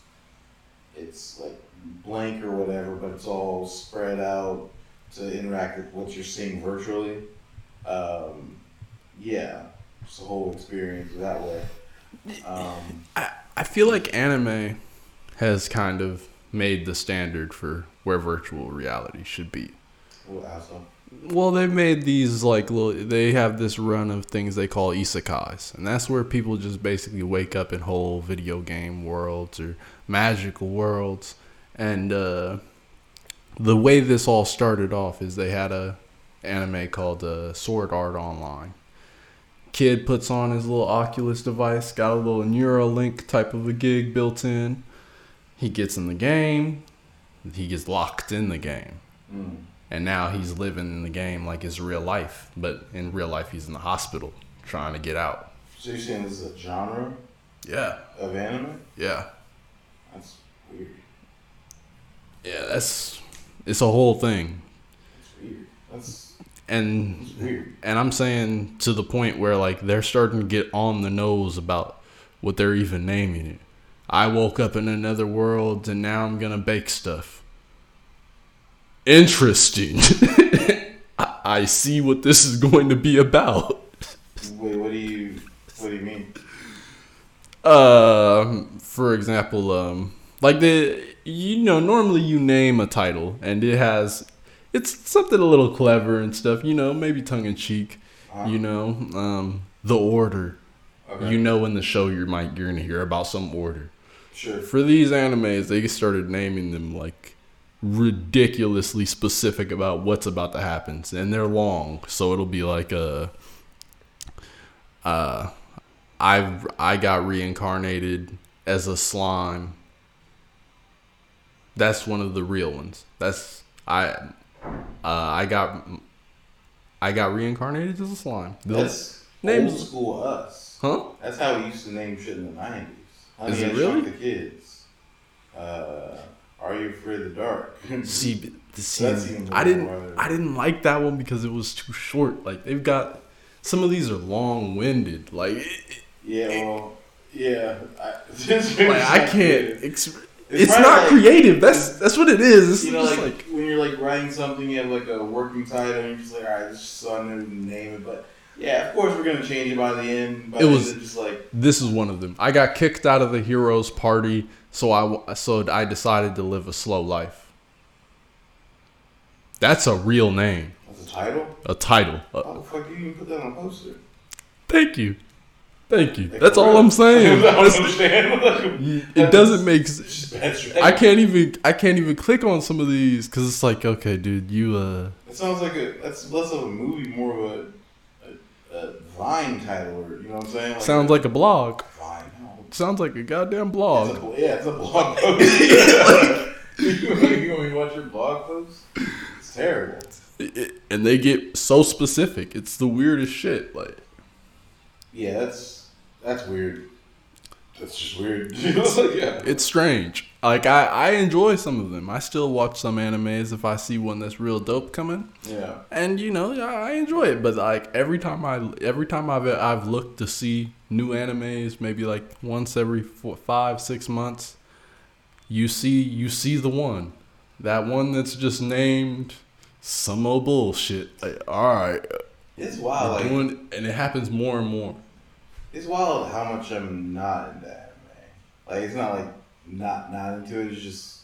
it's like blank or whatever, but it's all spread out to interact with what you're seeing virtually. Um, yeah, it's the whole experience that way. Um,
I, I feel like anime has kind of made the standard for where virtual reality should be.
what asshole?
Well, they've made these like little. They have this run of things they call isekais, and that's where people just basically wake up in whole video game worlds or magical worlds. And uh, the way this all started off is they had a anime called uh, Sword Art Online. Kid puts on his little Oculus device, got a little Neuralink type of a gig built in. He gets in the game. He gets locked in the game
Mm.
And now he's living in the game like it's real life but in real life he's in the hospital trying to get out
So you're saying this is a genre
yeah
of anime?
yeah
That's weird.
yeah that's it's a whole thing
That's weird. That's,
and
that's weird.
and i'm saying to the point where like they're starting to get on the nose about what they're even naming it i woke up in another world and now i'm gonna bake stuff interesting I, I see what this is going to be about
Wait, what do you what do you mean?
Um, for example, um, like the you know normally you name a title and it has it's something a little clever and stuff. You know, maybe tongue in cheek.
Uh-huh.
You know, um, the order.
Okay.
You know, in the show you might you're gonna hear about some order.
sure.
For these animes, they started naming them like ridiculously specific about what's about to happen, and they're long, so it'll be like a. Uh, I I got reincarnated as a slime. That's one of the real ones. That's I. Uh, I got. I got reincarnated as a slime.
That's
names-
old school us.
huh?
That's how we used to name shit in the nineties.
Is it really?
The kids. Uh, Are you afraid of the dark?
See, see, I didn't,
wild.
I didn't like that one because it was too short. Like they've got some of these are long winded. Like, it- it-
yeah, well, yeah. I,
like I can't. Ex- it's
probably
not
like-
creative. That's that's what it is. It's
You know,
just
like,
like,
when you're like writing something, you have like a working title, and you're just like, all right, this is know to name it. But yeah, of course we're gonna change it by the end. By
It was-
just like
this is one of them. I got kicked out of the heroes party, so I so I decided to live a slow life. That's a real name,
that's a title.
a title. Uh,
How the fuck you even put that on a poster?
thank you. Thank you.
Like,
That's all
real.
I'm saying.
I don't
That's-
understand.
it doesn't make. s-
It's just bad
I can't even. I can't even click on some of these because it's like, okay, dude, you uh.
It sounds like a that's less of a movie, more of a, a, a Vine title, or you know what I'm saying?
Sounds like a blog.
Vine.
Sounds like a goddamn
It's
blog.
a, yeah, it's a blog post. you want me to watch your blog post? It's terrible.
and they get so specific. It's the weirdest shit. Like
Yeah, that's that's weird. That's just weird. yeah.
it's strange. Like I, I enjoy some of them. I still watch some animes if I see one that's real dope coming,
Yeah.
and you know yeah, I enjoy it. But like every time I, every time I've I've looked to see new animes, maybe like once every four, five six months, you see you see the one, that one that's just named some old bullshit. Like all right,
It's wild. Like
doing, and it happens more and more.
it's wild how much I'm not into anime. Like it's not like not not into it. It's just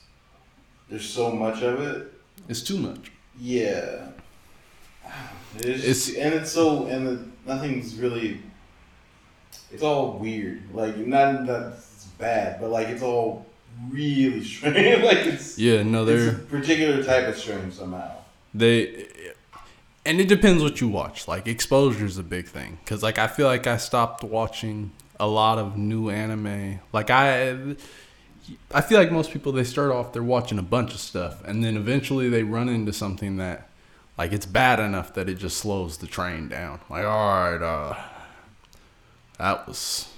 there's so much of it.
It's too much.
Yeah. It's,
It's-
and it's so and the, nothing's really. It's all weird. Like not that it's bad, but like it's all really strange. like it's
Yeah, no, they're
a particular type of strange somehow.
they and it depends what you watch like exposure is a big thing because like i feel like i stopped watching a lot of new anime like i i feel like most people they start off they're watching a bunch of stuff and then eventually they run into something that like it's bad enough that it just slows the train down like all right uh that was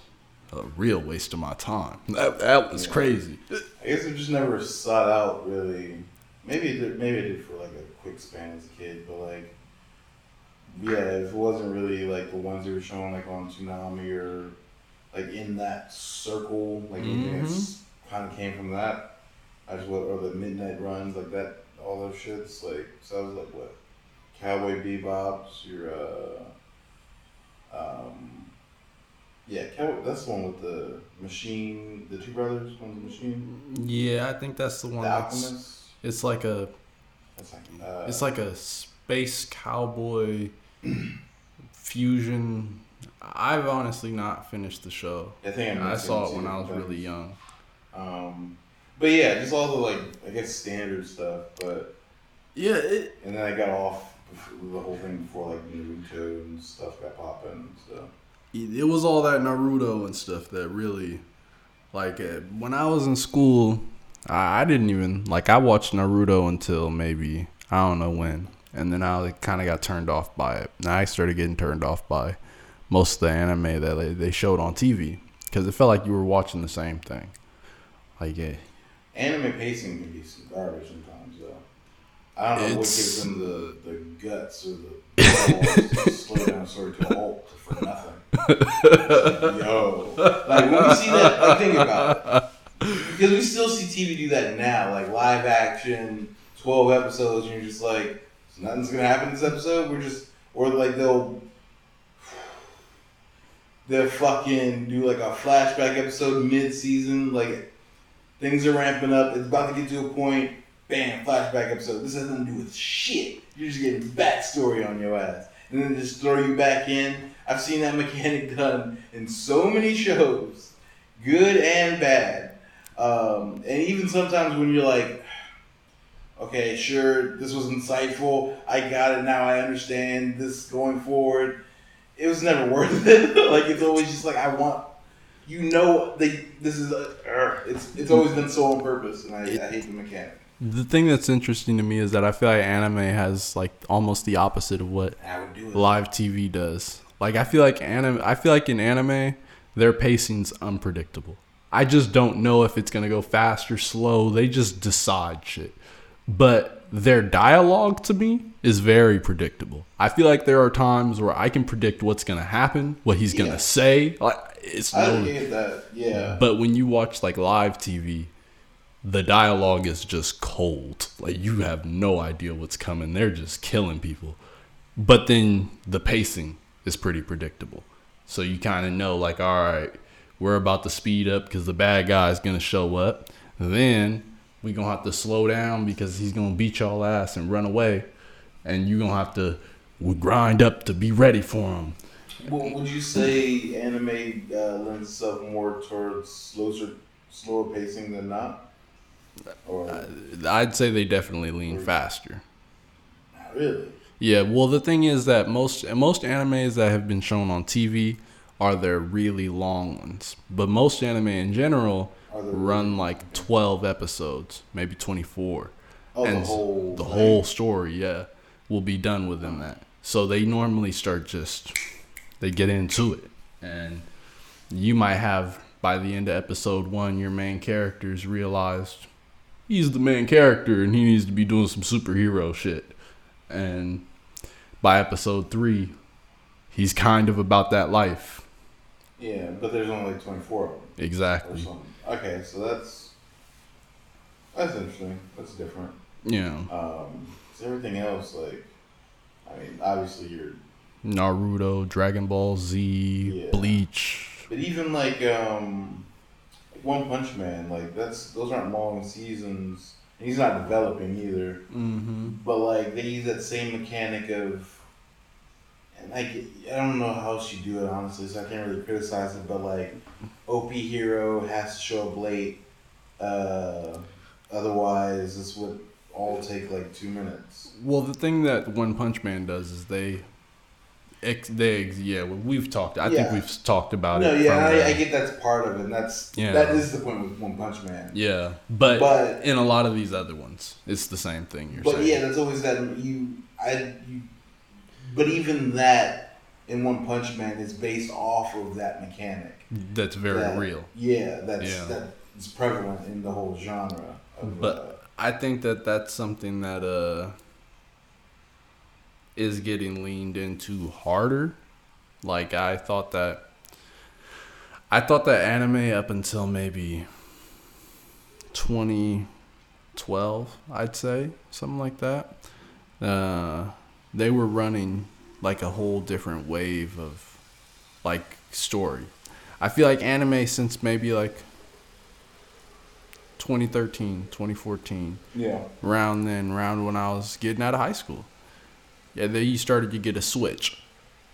a real waste of my time that, that was
Yeah.
crazy
I guess I just never sought out really. Maybe it did, maybe I did for like a quick span as a kid, but like, yeah, if it wasn't really like the ones they were showing like on Toonami or like in that circle, like that's kind of came from that. I just what or the midnight runs like that, all those shits. Like so, I was like what, Cowboy Bebop's your uh, um, yeah, Cowboy. That's the one with the machine, the two brothers. One's the machine.
yeah i think that's the one
The
that's
Alchemist.
it's like a
That's like uh,
It's like a space cowboy fusion. I've honestly not finished the show.
I think
I
missing
saw it when I was really young.
Um, but yeah, just all the like I guess standard stuff. But
Yeah, it,
and then I got off the whole thing before like Naruto and stuff got popping. So
it was all that Naruto and stuff that really, like, uh, when I was in school, I, I didn't even like. I watched Naruto until maybe I don't know when, and then I like, kind of got turned off by it. And I started getting turned off by most of the anime that they, they showed on TV because it felt like you were watching the same thing. Like, yeah.
anime pacing can be some garbage sometimes. Though I don't know what
It's-
gives them the, the guts or the to slow down story to a halt for nothing. Yo, like when we see that, like think about it. because we still see TV do that now, like live action, twelve episodes, and you're just like, nothing's gonna happen this episode. We're just, or like they'll, they'll fucking do like a flashback episode mid season, like things are ramping up. It's about to get to a point. Bam, flashback episode. This has nothing to do with shit. You're just getting backstory on your ass, and then just throw you back in. I've seen that mechanic done in so many shows, good and bad. Um, and even sometimes when you're like, okay, sure, this was insightful. I got it now. I understand this going forward. It was never worth it. like it's always just like I want. You know, they. This is a. er, It's it's always been so on purpose, and I, I hate the mechanic.
The thing that's interesting to me is that I feel like anime has like almost the opposite of what
do
live TV does. Like I feel like anime I feel like in anime their pacing's unpredictable. I just don't know if it's going to go fast or slow. They just decide shit. But their dialogue to me is very predictable. I feel like there are times where I can predict what's going to happen, what he's going to
Yeah.
say. Like it's
I
no
get that. Yeah.
but when you watch like live TV, the dialogue is just cold. Like you have no idea what's coming. They're just killing people. But then the pacing is pretty predictable. So you kind of know like all right, we're about to speed up cuz the bad guy is going to show up. Then we going to have to slow down because he's going to beat y'all ass and run away and you going to have to grind up to be ready for him.
Well, would you say anime uh, lends itself more towards slower, slower pacing than not? Or
Uh, I'd say they definitely lean faster.
really?
Yeah, well, the thing is that most most animes that have been shown on TV are their really long ones, but most anime in general run like twelve episodes, maybe twenty four,
Oh,
and
the whole
the whole story, yeah, will be done within that. So they normally start just they get into it, and you might have by the end of episode one, your main character's realized he's the main character and he needs to be doing some superhero shit, and by episode three, he's kind of about that life.
Yeah, but there's only like 24 of them
Exactly.
Okay, so that's that's interesting. That's different.
Yeah.
Um, everything else, like, I mean, obviously you're,
Naruto, Dragon Ball Z,
Yeah.
Bleach.
but even like um, One Punch Man, like that's those aren't long seasons. And he's not developing either.
Mm-hmm.
But like they use that same mechanic of, and like I don't know how else you do it honestly, so I can't really criticize it. But like, OP hero has to show up late, uh, otherwise this would all take like two minutes.
Well, the thing that One Punch Man does is they, ex, they yeah, we've talked. I think we've talked about
no,
it. No, yeah,
I, I get that's part of it. And that's
Yeah.
that is the point with One Punch Man.
yeah, but,
But-
in a lot of these other ones, it's the same thing. You're saying.
But
saying.
yeah, that's always that you I you, but even that in One Punch Man is based off of that mechanic.
that's very
that-
real.
Yeah, that's
Yeah.
that is prevalent in the whole genre. Of,
But-
uh,
I think that that's something that uh is getting leaned into harder. Like I thought that I thought that anime up until maybe 2012, I'd say, something like that. Uh they were running like a whole different wave of like story. I feel like anime since maybe like 2013, 2014,
yeah,
around then, around when I was getting out of high school. Yeah, then you started to get a switch.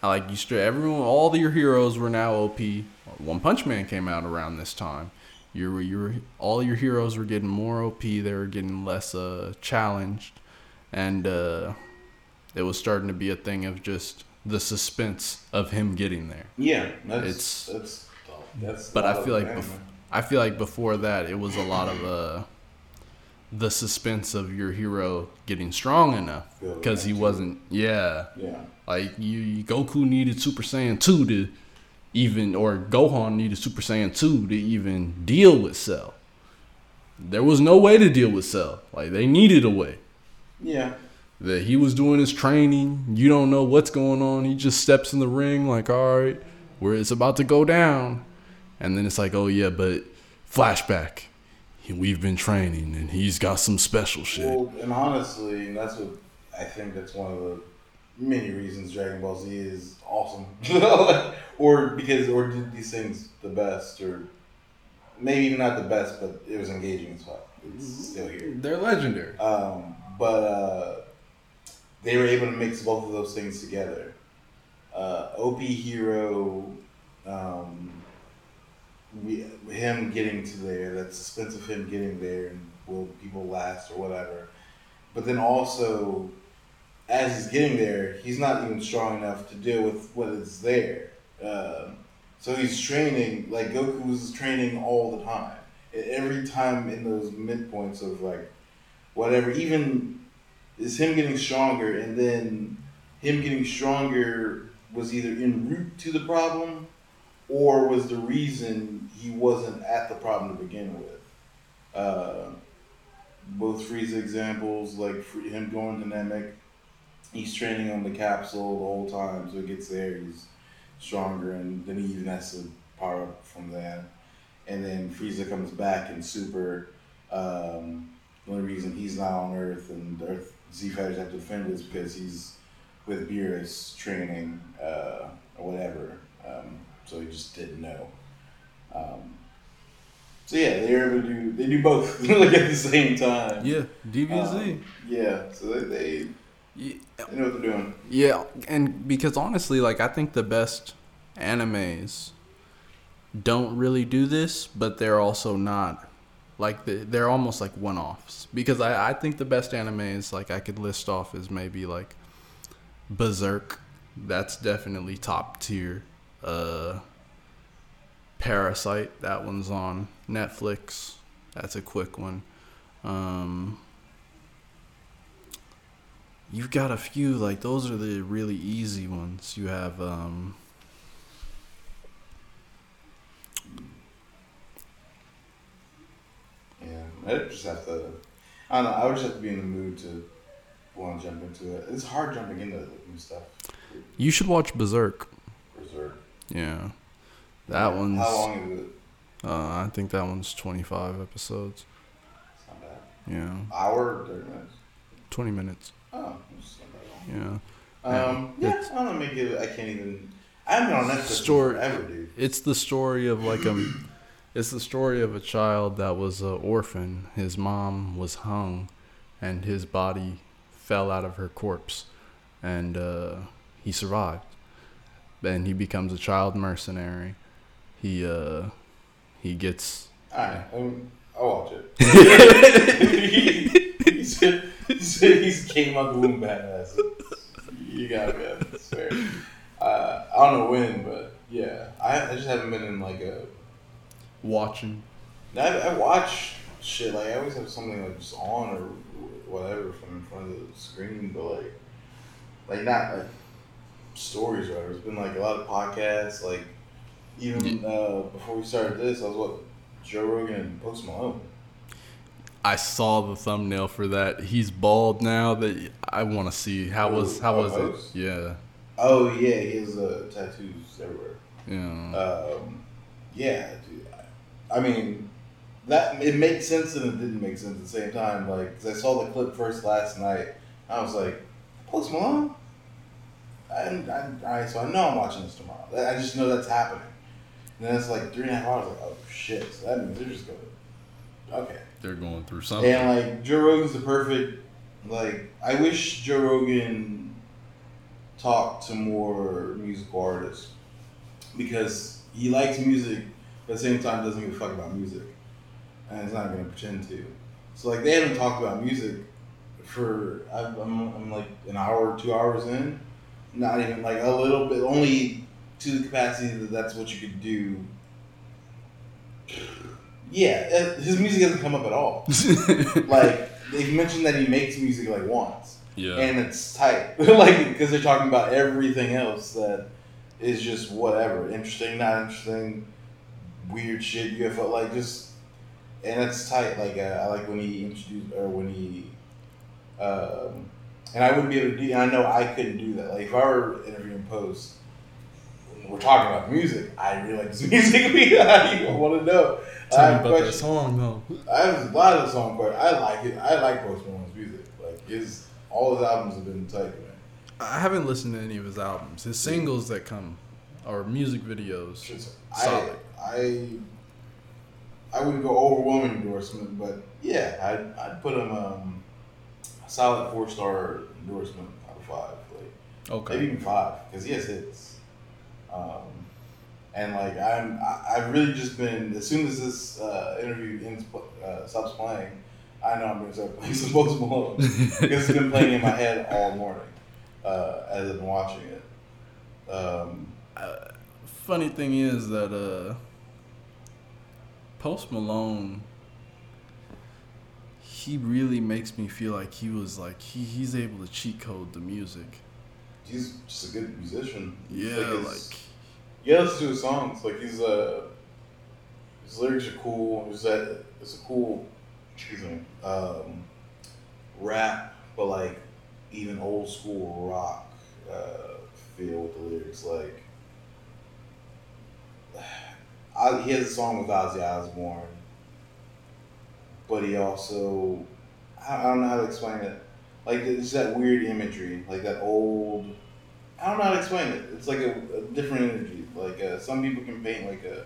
Like you, st- everyone, all your heroes were now OP. One Punch Man came out around this time. You were, you were, all your heroes were getting more OP. They were getting less uh, challenged, and uh, it was starting to be a thing of just the suspense of him getting there.
yeah, that's
It's-
that's that's.
But I feel like bef- I feel like before that it was a lot of uh, the suspense of your hero getting strong enough because he wasn't. Yeah,
yeah,
like you, Goku needed Super Saiyan two to even, or Gohan needed Super Saiyan two to even deal with Cell. There was no way to deal with Cell. Like they needed a way.
yeah,
That he was doing his training. You don't know what's going on. He just steps in the ring like, all right, where it's about to go down. And then it's like, oh yeah, but flashback. He- We've been training and he's got some special shit.
Well, and honestly, that's what I think. That's one of the many reasons Dragon Ball Z is awesome, or because or did these things the best, or maybe even not the best, but it was engaging as fuck. It's still here.
They're legendary.
Um, but uh, they were able to mix both of those things together. Uh, OP Hero, um, we, him getting to there, that suspense of him getting there, and will people last or whatever. But then also, as he's getting there, he's not even strong enough to deal with what is there. Um, so he's training, like Goku was training all the time. Every time in those midpoints of like whatever, even is him getting stronger, and then him getting stronger was either en route to the problem or was the reason he wasn't at the problem to begin with. Uh, both Frieza examples, like him going to Namek, he's training on the capsule the whole time, so he gets there, he's stronger, and then he even has to power up from that. And then Frieza comes back in Super. Um, the only reason he's not on Earth and Earth Z Fighters have to defend is because he's with Beerus training uh, or whatever. Um, so he just didn't know. Um, so yeah, they're able to do they do both like at the same time.
Yeah, DBZ.
Um, yeah, so they, they They know what they're doing.
Yeah, and because honestly, like I think the best animes don't really do this, but they're also not like the, they're almost like one-offs. Because I I think the best animes like I could list off is maybe like Berserk. That's definitely top tier. Uh Parasyte, that one's on Netflix. That's a quick one. Um You've got a few like those are the really easy ones. You have um
Yeah, I just have to. I don't know. I would just have to be in the mood to want to jump into it. It's hard jumping into new stuff.
you should watch Berserk.
Berserk.
Yeah. That one's
How long is it?
uh I think that one's 25 episodes.
It's not bad.
Yeah.
Hour, thirty minutes.
20 minutes.
Oh, it's not that long.
Yeah.
Um, yeah,
It's-
I don't know. Make it. I can't even. I haven't been on Netflix
Story-
forever, dude.
It's the story of like a it's the story of a child that was an orphan. His mom was hung and his body fell out of her corpse and uh, he survived. Then he becomes a child mercenary. He uh he gets
All right, um, I'll watch it. he, he said, he said he's came out the womb badass. You gotta be fair. Uh, I don't know when, but yeah, I, I just haven't been in like a.
watching
I, I watch shit like I always have something like just on or whatever from in front of the screen, but like, like not like stories or whatever. It's been like a lot of podcasts. Like even uh, before we started this, I was what Joe Rogan and Post Malone.
I saw the thumbnail for that. He's bald now. That I want to see. How was how was
Post?
it? Yeah,
Oh yeah, he has uh, tattoos everywhere.
yeah.
Um, yeah, dude. I, I mean, that it makes sense and it didn't make sense at the same time. Like, 'cause I saw the clip first last night, I was like, Post Malone. And I, I, so I know I'm watching this tomorrow. I just know that's happening. And then it's like three and a half hours. Like, oh shit! So that means they're just going. Okay.
They're going through something.
And like Joe Rogan's the perfect. Like I wish Joe Rogan talked to more musical artists because he likes music, but at the same time doesn't give a fuck about music, and he's not gonna pretend to. So like they haven't talked about music for I'm, I'm, I'm like an hour, two hours in, not even like a little bit, only to the capacity that that's what you could do. Yeah, uh, his music hasn't come up at all like they've mentioned that he makes music like once,
yeah.
and it's tight. like because they're talking about everything else that is just whatever, interesting, not interesting, weird shit, UFO, like just, and it's tight. Like uh, I like when he introduced or when he, um, and I wouldn't be able to do. I know I couldn't do that. Like if I were interviewing post. We're talking about music. I really like this music. I don't even want to know. I
Tell me about that song though.
I have a lot of the song, but I like it. I like Post Malone's music. Like his, all his albums have been tight, man.
I haven't listened to any of his albums. His singles that come or music videos.
Shit's-
Solid.
I, I, I wouldn't go overwhelming endorsement, but yeah, I'd, I'd put him um, a solid four star endorsement out of five, like
Okay.
maybe even five, because he has hits. Um, and like I'm, I, I've really just been as soon as this uh, interview ends, uh, stops playing, I know I'm going to start playing some Post Malone because it's been playing in my head all morning uh, as I've been watching it. Um,
Funny thing is that uh, Post Malone, he really makes me feel like he was like he, he's able to cheat code the music.
He's just a good musician.
Yeah,
his-
like
yeah, listen to his songs. Like he's uh, his lyrics are cool. He's that it's a cool, excuse me, um, rap, but like even old school rock uh, feel with the lyrics. Like I, he has a song with Ozzy Osbourne, but he also I, I don't know how to explain it. Like it's that weird imagery, like that old. I don't know how to explain it. It's like a, a different energy. Like uh, some people can paint like a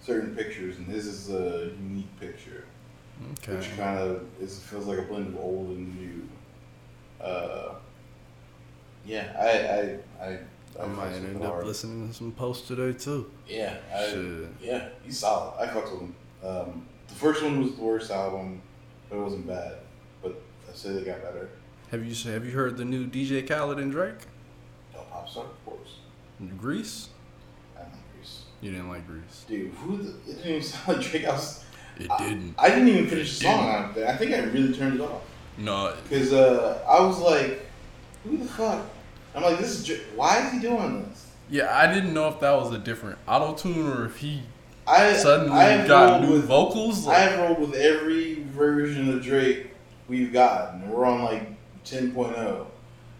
certain pictures, and this is a unique picture,
okay.
which kind of is feels like a blend of old and new. Uh, yeah, I I I,
I might end
him
up listening to some post today too.
Yeah, I,
Shit.
yeah, he's solid. I fucked with him. Um, the first one was the worst album, but it wasn't bad. But I say they got better.
Have you have you heard the new DJ Khaled and Drake?
Del Pop Star, of course.
Greece?
I don't know Greece.
You didn't like Greece.
Dude, who the, it didn't even sound like Drake. I was,
It
I-
didn't.
I didn't even finish the song. I, I think I really turned it off
No,
because uh, I was like, "Who the fuck?" I'm like, "This is Drake. why is he doing this?"
yeah, I didn't know if that was a different auto tune or if he
I
suddenly
I
got new
with,
vocals.
I have rolled with every version of Drake we've gotten. We're on like 10.0.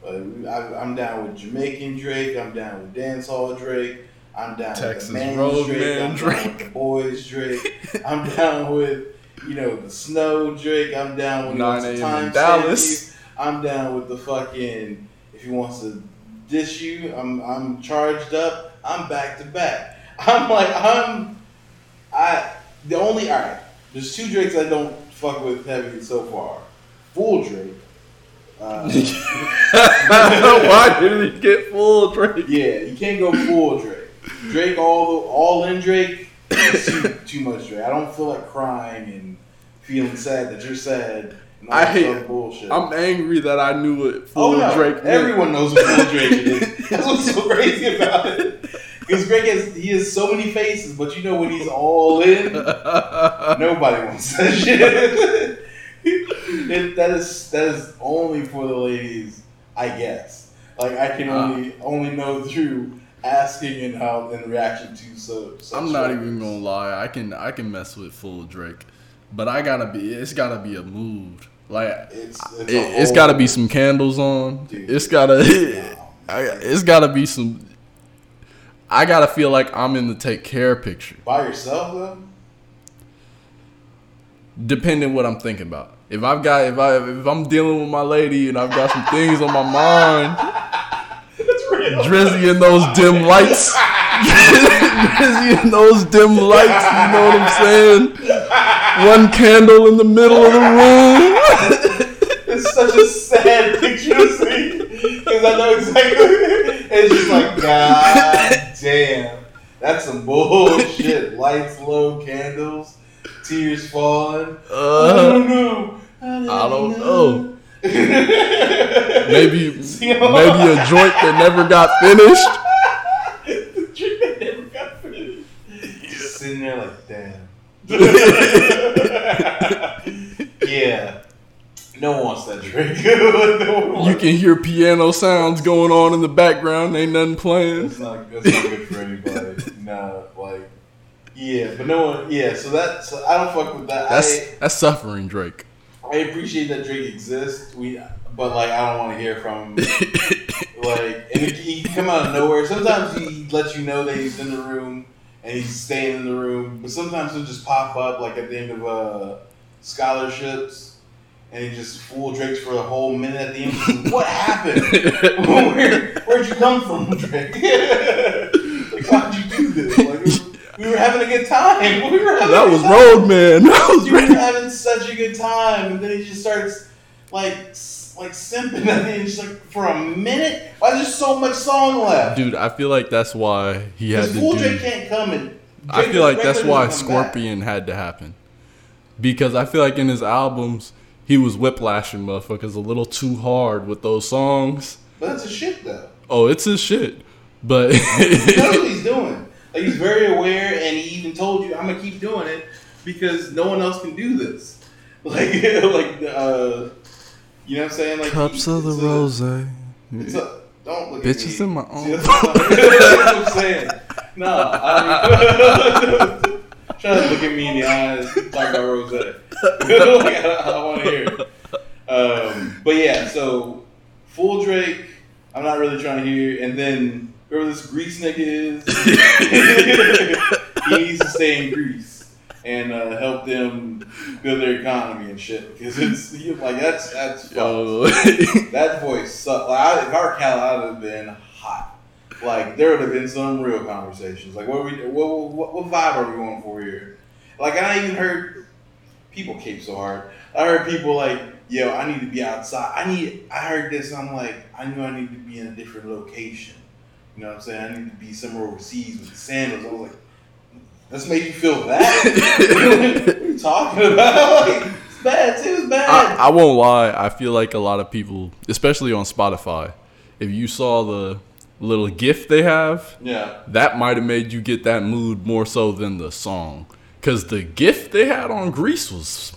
But we- I, I'm down with Jamaican Drake. I'm down with dancehall Drake. I'm down
Texas
with the Man's
Road
Drake.
Man
I'm
Drake.
down with the Boys Drake. I'm down with you know the Snow Drake. I'm down with
9
the
a.m.
time
in Dallas.
I'm down with the fucking if he wants to dish you. I'm I'm charged up. I'm back to back. I'm like I'm I the only all right. There's two Drakes I don't fuck with heavy so far. Full Drake. Uh,
Why did he get full Drake?
yeah, you can't go full Drake. Drake all the all in Drake. Too, too much Drake. I don't feel like crying and feeling sad that you're sad. And all
I hate-
bullshit.
I'm angry that I knew it. Full
oh no,
Drake. meant.
everyone knows what full Drake is. That's what's so crazy about it. Because Drake has he has so many faces, but you know when he's all in, Nobody wants that shit. It, that is that is only for the ladies, I guess. Like I can
Uh.
only only know through asking and how in reaction to so.
I'm not even gonna lie. I can I can mess with full Drake, but I gotta be. It's gotta be a mood. Like
It's
it,
it's,
it's
whole-
gotta be some candles on.
Dude.
It's gotta. I, it's gotta be some. I gotta feel like I'm in the take care picture,
by yourself though.
Depending what I'm thinking about. If I've got if I if I'm dealing with my lady and I've got some things on my mind, Drizzy in those dim lights, Drizzy in those dim lights. You know what I'm saying? One candle in the middle of the room.
It's such a sad picture to see because I know exactly. It's just like God damn, that's some bullshit. Lights low, candles, tears falling. I
Uh,
don't know.
I don't know. Maybe maybe a joint that never got finished.
the drink that never got finished. Just sitting there like, damn. yeah. No one wants that drink. no
You can hear piano sounds going on in the background. Ain't nothing playing.
That's not that's not good for anybody. no, like yeah, but no one. Yeah, so that's I don't fuck with that.
That's that's suffering, Drake.
I I appreciate that Drake exists. We, but like I don't want to hear from him. like, and he, he come out of nowhere. Sometimes he lets you know that he's in the room and he's staying in the room, but sometimes he'll just pop up like at the end of uh, scholarships. And he just fool Drake for a whole minute at the end. What happened? Where, where'd you come from, Drake? like, how'd you do this? Like, we were, having a good time. We were having
That was. Road Man. That was
You were having such a good time, and then he just starts like like simping at me, and just like for a minute. Why is there so much song left?
Dude, I feel like that's why he had to do.
Drake can't come and.
I feel like that's why
doesn't back.
Scorpion had to happen. Because I feel like in his albums, he was whiplashing motherfuckers a little too hard with those songs.
But that's a shit though.
Oh, it's his shit. But
He knows what he's doing. Like he's very aware, and he even told you, "I'm gonna keep doing it because no one else can do this." Like, like, uh, you know what I'm saying? Like
cups
he-
of the
a-
rose.
A, don't look
Bitches
at me.
in my own.
That's what, that's what I'm saying. No, I mean, try to look at me in the eyes, talk about Rose. like, I, I want to hear it. Um, but yeah, so full Drake, I'm not really trying to hear. And then whoever this Greece nigga is, he needs to stay in Greece and uh, help them build their economy and shit because it's he- like that's that's That voice sucked. Like, I, if I were Cal, I would have been hot. Like there would have been some real conversations. Like what are we, what, what, what vibe are we going for here? Like I even heard people cape so hard. I heard people like yo, I need to be outside. I need. I heard this. And I'm like, I knew I need to be in a different location. You know what I'm saying? I need to be somewhere overseas with the sandals. I was like, let's make you feel bad. what are you talking about? Like, it's bad. It was bad.
I, I won't lie. I feel like a lot of people, especially on Spotify, if you saw the little gift they have,
yeah.
that might have made you get that mood more so than the song. Cause the gift they had on Greece was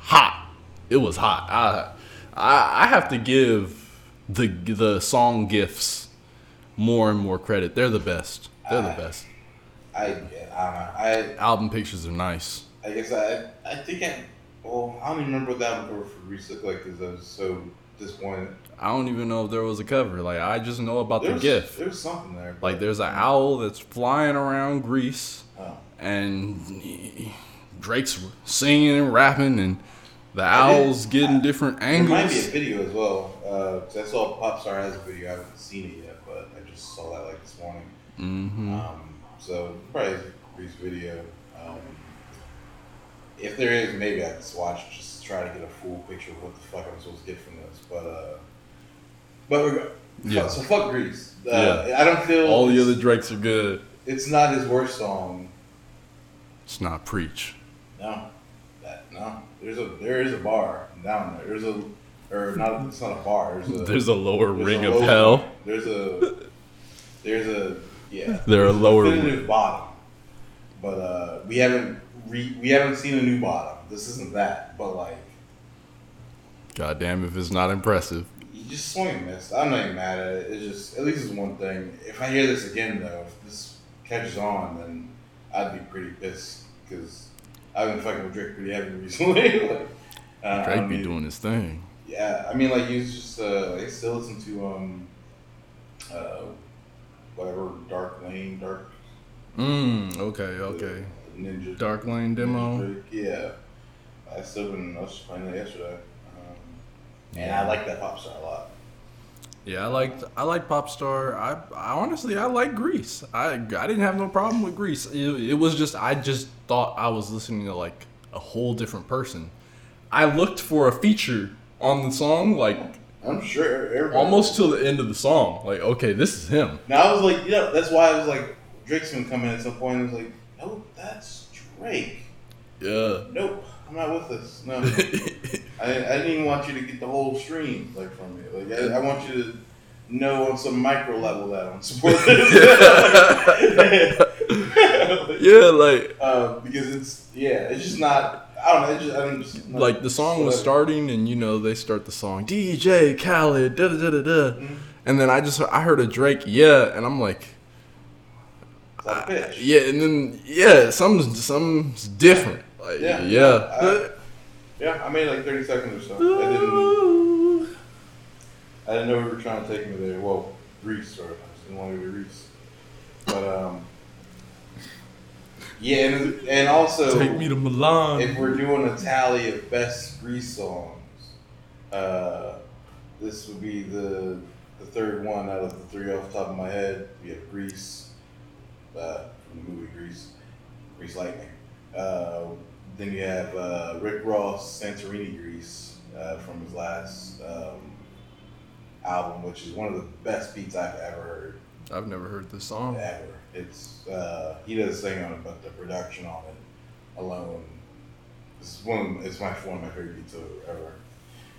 hot. It was hot. I I, I have to give the the song gifts more and more credit. They're the best. They're the best.
I, I don't know. I
Album pictures are nice.
I guess I I think I well I don't even remember what that one cover for Greece looked like because I was so disappointed.
I don't even know if there was a cover. Like I just know about
There
the gift.
There was something there.
Like there's an owl that's flying around Greece.
Oh.
and Drake's singing and rapping, and the
I
owls getting different angles.
There might be a video as well. Uh, 'cause I saw Popstar has a video. I haven't seen it yet, I just saw that like this morning.
hmm
Um, so probably Greece video. Um, if there is, maybe I can just watch just try to get a full picture of what the fuck I'm supposed to get from this. But uh, but we're
Yeah.
So fuck Greece. Uh,
Yeah.
I don't feel
All the other Drakes are good.
It's not his worst song.
It's not preach.
No, that no. There's a there is a bar down there. There's a or not. It's not a bar. There's a
There's a lower
there's
ring
a
of hell.
There's a there's a yeah.
There are lower.
definitive bottom, but uh, we haven't re, we haven't seen a new bottom. This isn't that, but like
God damn if it's not impressive.
you just swing and miss. I'm not even mad at it. It's just at least it's one thing. If I hear this again though, if this catches on, then I'd be pretty pissed because I've been fucking with Drake pretty heavy recently. like, uh,
Drake be doing his thing.
Yeah, I mean, like you just uh, I still listen to um, uh, whatever Dark Lane, Dark
Mm, okay, okay.
Ninja
Dark Lane demo.
Drake, Yeah, I still been I was playing that yesterday, um, and I like that pop star a lot.
Yeah, I liked I like Popstar. I, I honestly I like Greece. I I didn't have no problem with Greece. It, it was just I just thought I was listening to like a whole different person. I looked for a feature on the song like
I'm sure everybody.
almost till the end of the song. Like okay, this is him.
Now I was like, yeah, that's why I was like, Drake's gonna come in at some point. and I was like, nope, that's Drake.
Yeah.
Nope, I'm not with this. No, I, I didn't even want you to get the whole stream like from me. Like I, I want you to know on some micro level that I'm supporting this.
yeah, like
uh, because it's yeah, it's just not. I don't know. Just, I don't just
like the song was starting and you know they start the song DJ Khaled da da da da da,
Mhm.
and then I just I heard a Drake yeah, and I'm like.
Like.
Yeah, and then yeah, something's something's different. Like,
Yeah.
yeah.
I- Yeah, I made like 30 seconds or so. I didn't. Know we were trying to take me there. Well, Reese, or I just didn't want to be Reese. But um, yeah, and, and also
Take me to Milan.
if we're doing a tally of best Grease songs, uh, this would be the the third one out of the three off the top of my head. We have Grease, uh, from the movie Grease, Grease Lightning. Uh, then you have uh, Rick Ross, Santorini Greece, uh, from his last um, album, which is one of the best beats I've ever heard
I've never heard this song.
ever. It's uh, he does sing on it, but the production on it alone is one. Of, it's my one of my favorite beats ever.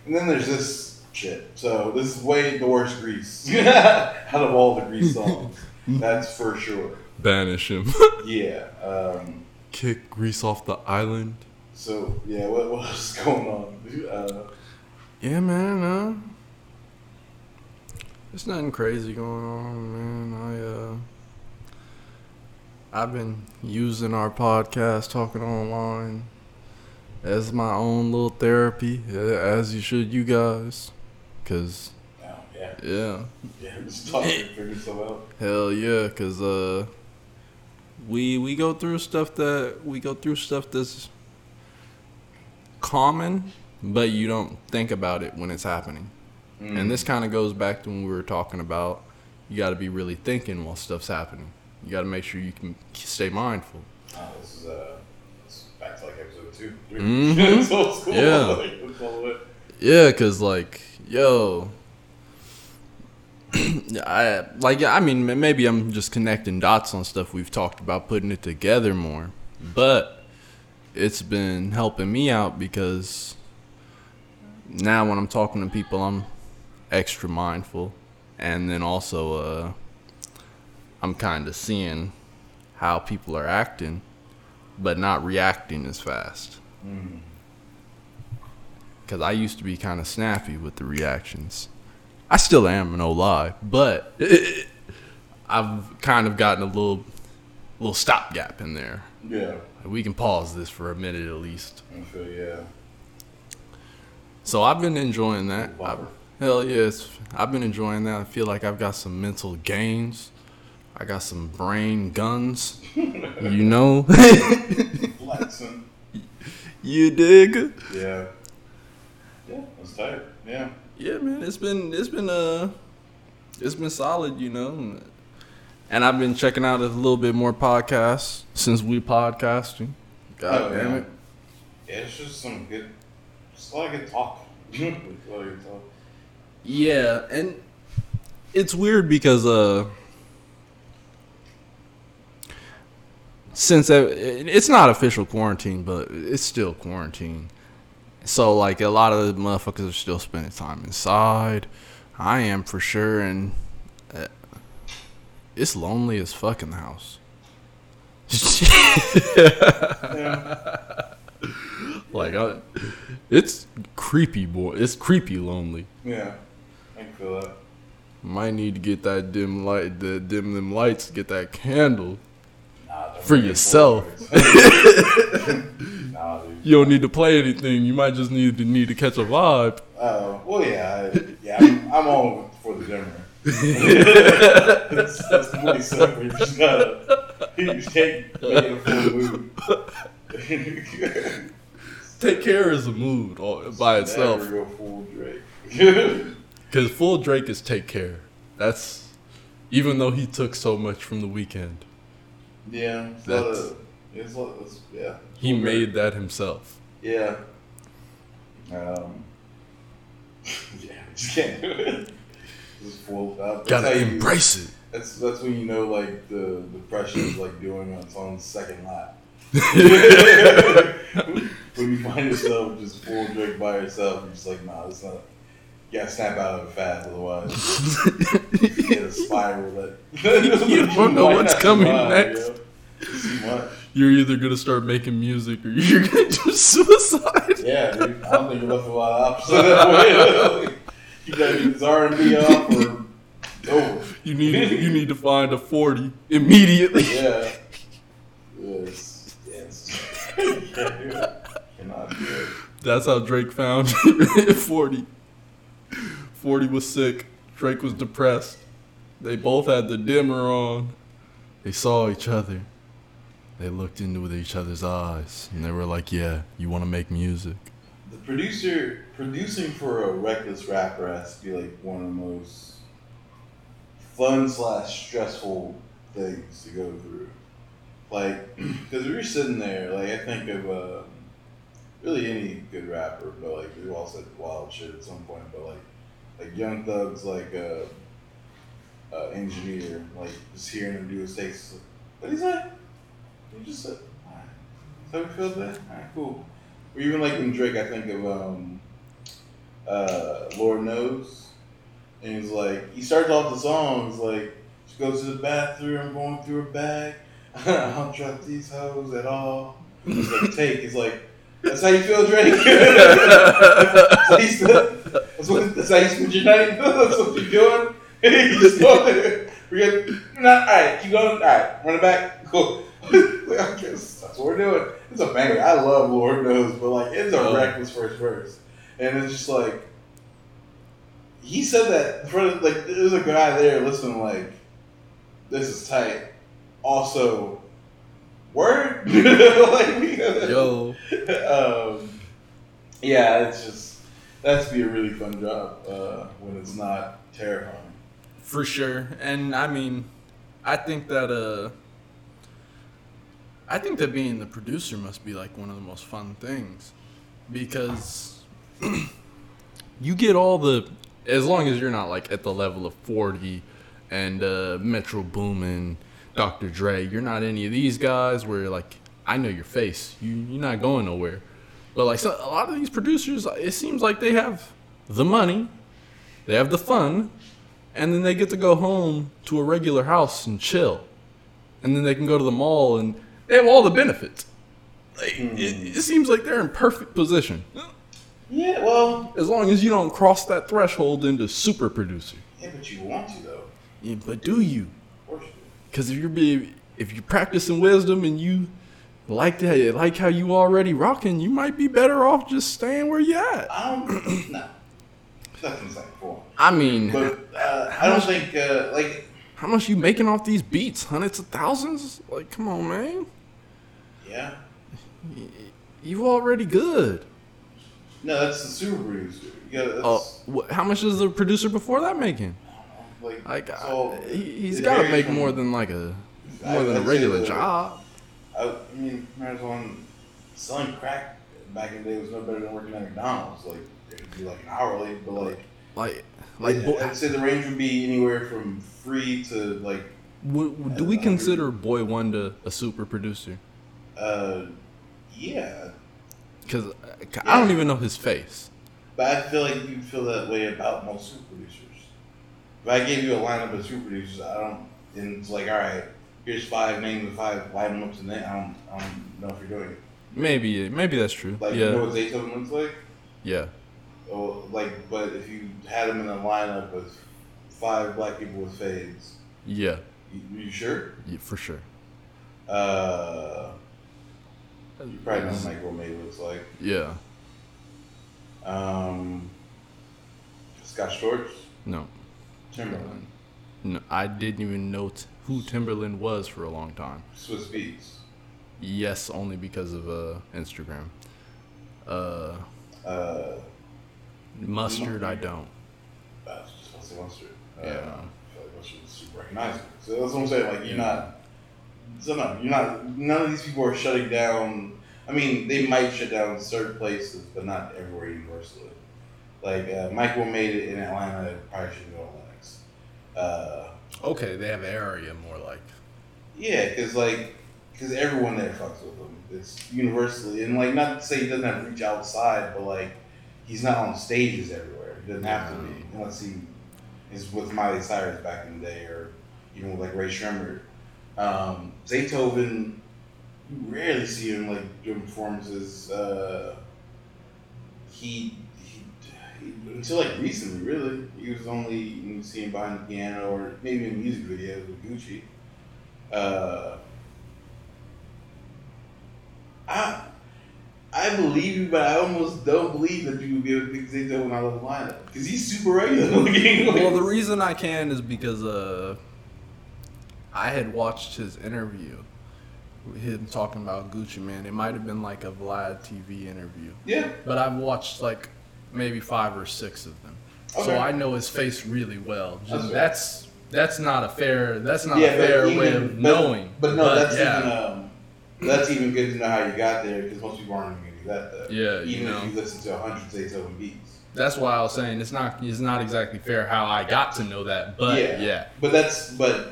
And then there's this shit. So this is way the worst Grease out of all the Grease songs. That's for sure.
Banish him.
Yeah. Um,
Kick Grease off the island.
so yeah, what what's going on? Uh,
Yeah, man. Uh, there's nothing crazy going on, man. I uh, I've been using our podcast, talking online, as my own little therapy, as you should, you guys, cause
oh, yeah,
yeah.
yeah. Just talking, figure stuff out.
Hell yeah, cause uh, we we go through stuff that we go through stuff that's common, but you don't think about it when it's happening.
Mm.
And this kind of goes back to when we were talking about you got to be really thinking while stuff's happening. You got to make sure you can stay mindful.
Oh, this is uh, it's back to like episode two, 3
Mhm.
it's old.
Yeah.
Like, it's all the way.
Yeah, cause like, yo, I like. I mean, maybe I'm just connecting dots on stuff we've talked about, putting it together more. But it's been helping me out because now when I'm talking to people, I'm extra mindful, and then also uh, I'm kind of seeing how people are acting, but not reacting as fast. Because I used to be kind of snappy with the reactions. I still am, no lie, but I've kind of gotten a little, little stopgap in there.
Yeah,
We can pause this for a minute at least.
I feel yeah.
So I've been enjoying that. I,
Bummer.
Hell yes, I've been enjoying that. I feel like I've got some mental gains. I got some brain guns. you know,
Flexing.
you dig?
Yeah. Yeah, that's tight. Yeah.
Yeah, man, it's been it's been uh it's been solid, you know. And I've been checking out a little bit more podcasts since we podcasting. God
Oh,
damn
yeah.
it.
Yeah, it's just some good, just a lot of good talk. a lot of good talk.
Yeah, and it's weird because uh since it's not official quarantine, but it's still quarantine. So like a lot of the motherfuckers are still spending time inside. I am for sure, and uh, it's lonely as fuck in the house. like I, it's creepy, boy. It's creepy lonely.
Yeah, I feel that.
Might need to get that dim light, the dim them lights, get that candle.
Nah,
For yourself.
nah.
You don't need to play anything. You might just need to need to catch a vibe.
Uh, well, yeah, yeah, I'm, I'm on for the dimmer. that's, that's really simple. You just gotta, you can't make a full mood.
Take care is a mood all, by itself.
Never go full Drake.
Because full Drake is take care. That's even though he took so much from the Weeknd,
yeah, it's a lot
That's-
of, it's it's, yeah.
he
Full
made that himself.
Yeah. Um. Yeah, just can't do it. Just full up.
Gotta
you-
embrace it.
That's that's when you know like the the pressure is like doing on its own second lap. when you find yourself just full Drake by yourself, you're just like, nah, it's not. You gotta snap out of it fast, otherwise you get a spiral that
You don't know what's coming next.
yo. It's too much.
You're either gonna start making music or you're gonna do suicide.
Yeah, dude. I don't think you're left a lot of options that way. you gotta this R and B off or over.
You need you need to find a forty immediately.
Yeah. Yes. Yes. It. Cannot do it.
That's how Drake found 40. 40 was sick. Drake was depressed. They both had the dimmer on. They saw each other. They looked into each other's eyes and they were like, "Yeah, you want to make music?"
The producer producing for a reckless rapper has to be like one of the most fun slash stressful things to go through. Like, because we were sitting there, like I think of um, really any good rapper, but like we all said wild shit at some point, but like like Young Thug's like a, a engineer, like just hearing him do his takes. What he say? He just said, "Alright." "So we feel that? Alright, cool." Or even like when Drake, I think of um, uh, Lord Knows, and he's like, he starts off the songs like, she goes to the bathroom, I'm going through her bag. I don't trust these hoes at all. He's like, take. He's like, that's how you feel, Drake. you spend, that's, what, that's how you spend your night. that's what you're doing. you just go there. We're gonna, not, all right, keep going. All right, run it back. Cool. I guess that's what we're doing. It's a banger. I love Lord Knows, but like, it's a
Oh.
reckless first verse, and it's just like he said that in front of like there's a guy there listening like this is tight. Also, word like
Yo,
um, yeah, it's just that's be a really fun job uh, when it's not terrifying.
for sure. And I mean, I think that uh I think that being the producer must be like one of the most fun things because you get all the as long as you're not like at the level of 40 and uh, Metro Boomin, Dr. Dre, you're not any of these guys where like I know your face. You you're not going nowhere. But like so, a lot of these producers, it seems like they have the money, they have the fun, and then they get to go home to a regular house and chill, and then they can go to the mall and they have all the benefits. Like, hmm. it, it seems like they're in perfect position.
Yeah, well,
As long as you don't cross that threshold into super producer.
yeah, but you want to though.
Yeah, but do you?
Of course.
Because if you're be, if you're practicing wisdom and you like that, like how you already rocking, you might be better off just staying where you at.
I don't. no, nothing's like.
I mean,
But uh, I don't think uh, like
how much you making off these beats? Hundreds of thousands? Like, come on, man.
yeah.
You already good.
No, that's the super producer. Gotta,
Oh,
that's,
how much is the producer before that making?
like,
Like,
so
uh, he, he's
it
got to make more than like a more
I-
than a regular job.
I, I mean, there's one selling crack back in the day was no better than working at McDonald's. Like it'd be like an hourly, but like
Like, like, boy,
I'd say the range would be anywhere from free to like
do we consider Boi-1da a super producer?
uh yeah.
Because I don't even know his face.
But I feel like you feel that way about most super producers. If I gave you a lineup of super producers, I don't. And it's like, all right, here's five names of five. Line them up to name. I don't. I don't know if you're doing it.
Maybe, maybe that's true.
Like,
yeah,
you know what Zaytoven looks like?
yeah.
Or like, but if you had him in a lineup with five black people with fades,
Yeah,
you, you sure?
yeah, for sure.
Uh, you probably know what May looks like.
Yeah,
Um, Scott Storch,
no,
Timbaland,
no. I didn't even t- who Timbaland was for a long time.
Swizz Beatz.
Yes, only because of uh, Instagram. Uh,
Uh,
mustard, I don't.
I just say mustard. Uh,
Yeah.
I feel like mustard is super recognizable. So that's what I'm saying. Like you're not. So no, you're not. None of these people are shutting down. I mean, they might shut down certain places, but not everywhere universally. Like uh, Mike Will Made-It in Atlanta. Probably shouldn't go to Lenox. Uh,
Okay, they have area more like.
yeah, because like, because everyone there fucks with him. It's universally, and like, not to say he doesn't have to reach outside, but like, he's not on stages everywhere. He doesn't have to be unless he is with Miley Cyrus back in the day, or even with like Rae Sremmurd. Um, Zaytoven, you rarely see him like doing performances. Uh, he until like recently, really, he was only you see him behind the piano or maybe in music videos with Gucci. Uh, I I believe you, but I almost don't believe that you would be able to pick Zaytoven out of the lineup because he's super regular looking.
Well, the reason I can is because uh, I had watched his interview, him talking about Gucci Mane. It might have been like a Vlad TV interview,
yeah,
but I've watched like maybe five or six of them,
Okay.
so I know his face really well.
That's
Just,
fair.
that's that's not a fair that's not
yeah,
a fair
but
way of
but-
knowing.
But no, that's
yeah.
even um, that's even good to know how you got there because most people aren't even gonna do that though.
Yeah, you
even
know.
if you listen to hundred Zaytoven beats.
That's why I was saying it's not it's not exactly fair how I got to know that, but
Yeah.
yeah,
But that's but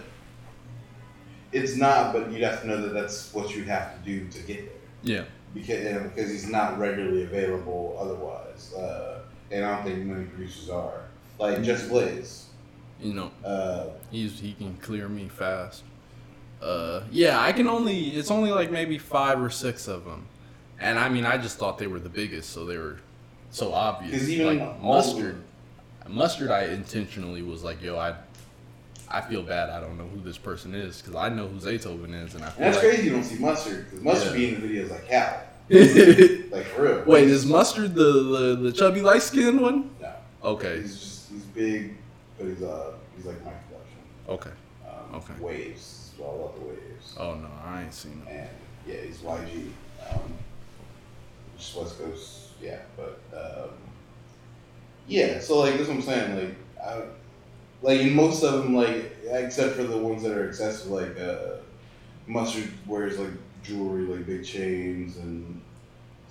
it's not. But you'd have to know that that's what you'd have to do to get there.
yeah.
because you know, because he's not regularly available otherwise, uh, and I don't think many producers are. Like Just Blaze,
You know,
uh,
He's he can clear me fast. Uh, yeah, I can only. It's only like maybe five or six of them, and I mean, I just thought they were the biggest, so they were so obvious.
even
like mustard, mustard, I intentionally was like, yo, I, I feel bad. I don't know who this person is because I know who Zaytoven is, and I
and that's
like.
crazy. You don't see Mustard because Mustard
Yeah.
be in the videos like
Wait,
like for real. Like,
is mustard the the, the chubby light skinned one?
no,
Okay,
he's just he's big, but he's uh he's like my production.
okay.
Um,
Okay.
Waves, so I love the waves,
Oh no, I ain't seen him.
and yeah, he's YG, um, just West Coast, yeah, but um, yeah. So like that's what I'm saying. Like, I, like in most of them, like except for the ones that are excessive, like uh, Mustard wears like jewelry, like big chains, and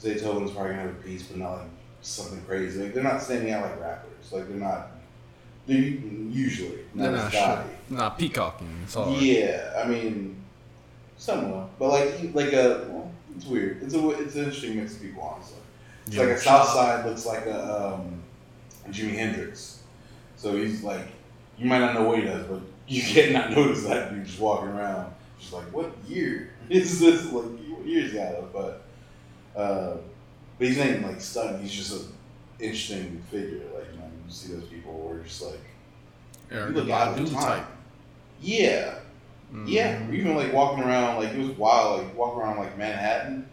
Zaytoven's probably gonna have a piece, but not like something crazy. Like they're not standing out like rappers. Like they're not. They're usually not,
They're not sure. Not peacocking. It's all
Yeah, I mean, somewhat, but like like a well, it's weird. It's a it's an interesting mix of people, honestly. It's like a Southside looks like a um, Jimi Hendrix. So he's like, you might not know what he does, but you cannot notice that dude just walking around. Just like, what year is this? Like, what year is he out of? But, uh, but he's not even like stunned. He's just an interesting figure. Like, you know, you see those people where you're just like,
Eric
you look out of time. Yeah, yeah.
Mhm.
Or even like walking around, like it was wild. Like walking around like Manhattan,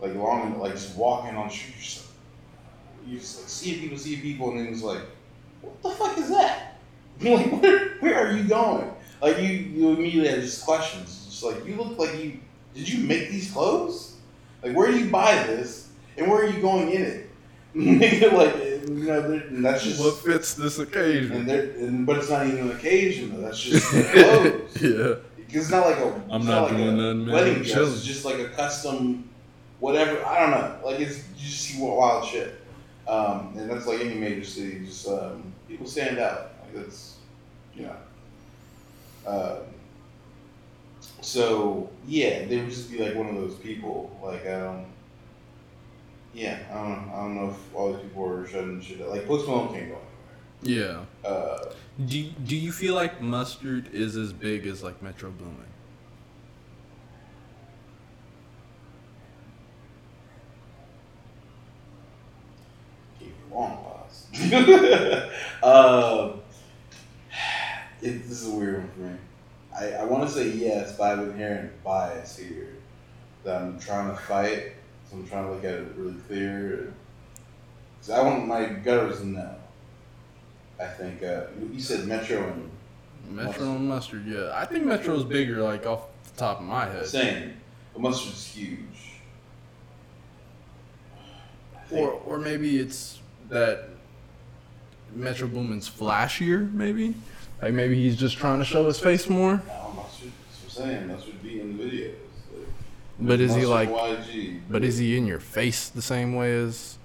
like along, like just walking on the street. Just, like, you just like see people, see people, and then it's like, what the fuck is that? like, where, where are you going? Like you, you immediately have just questions. Just like you look like you did you make these clothes? Like where do you buy this, and where are you going in it? like you know, and that's just
what fits this occasion?
and and but it's not even an occasion though. That's just clothes.
yeah.
Because it's not like a.
I'm not
like
doing
a
nothing, man.
Wedding dress.
chilling.
It's just like a custom, whatever. I don't know. Like it's you just see wild shit, um, and that's like any major city. Just um, people stand out. Like that's, you know. Um, so yeah, they would just be like one of those people. Like um, yeah, I don't know. I don't know if all these people were shutting shit. Up. Like Post Malone can't go
Yeah.
Uh,
Do you, Do you feel like mustard is as big as like Metro Boomin?
Keep it long pause. um, it, this is a weird one for me. I, I want to say yes, but I have an inherent bias here that I'm trying to fight. So I'm trying to look at it really clear. Cause I want my gutters to know. I think uh, you said Metro and
Metro and mustard, yeah. I think Metro's bigger, like off the top of my head.
same. The mustard's huge.
Or or maybe it's that Metro Boomin's flashier, maybe. Like maybe he's just trying to show his face more.
That's what I'm saying. Mustard be in the videos. Like,
But is he like?
YG.
But is he in your face the same way as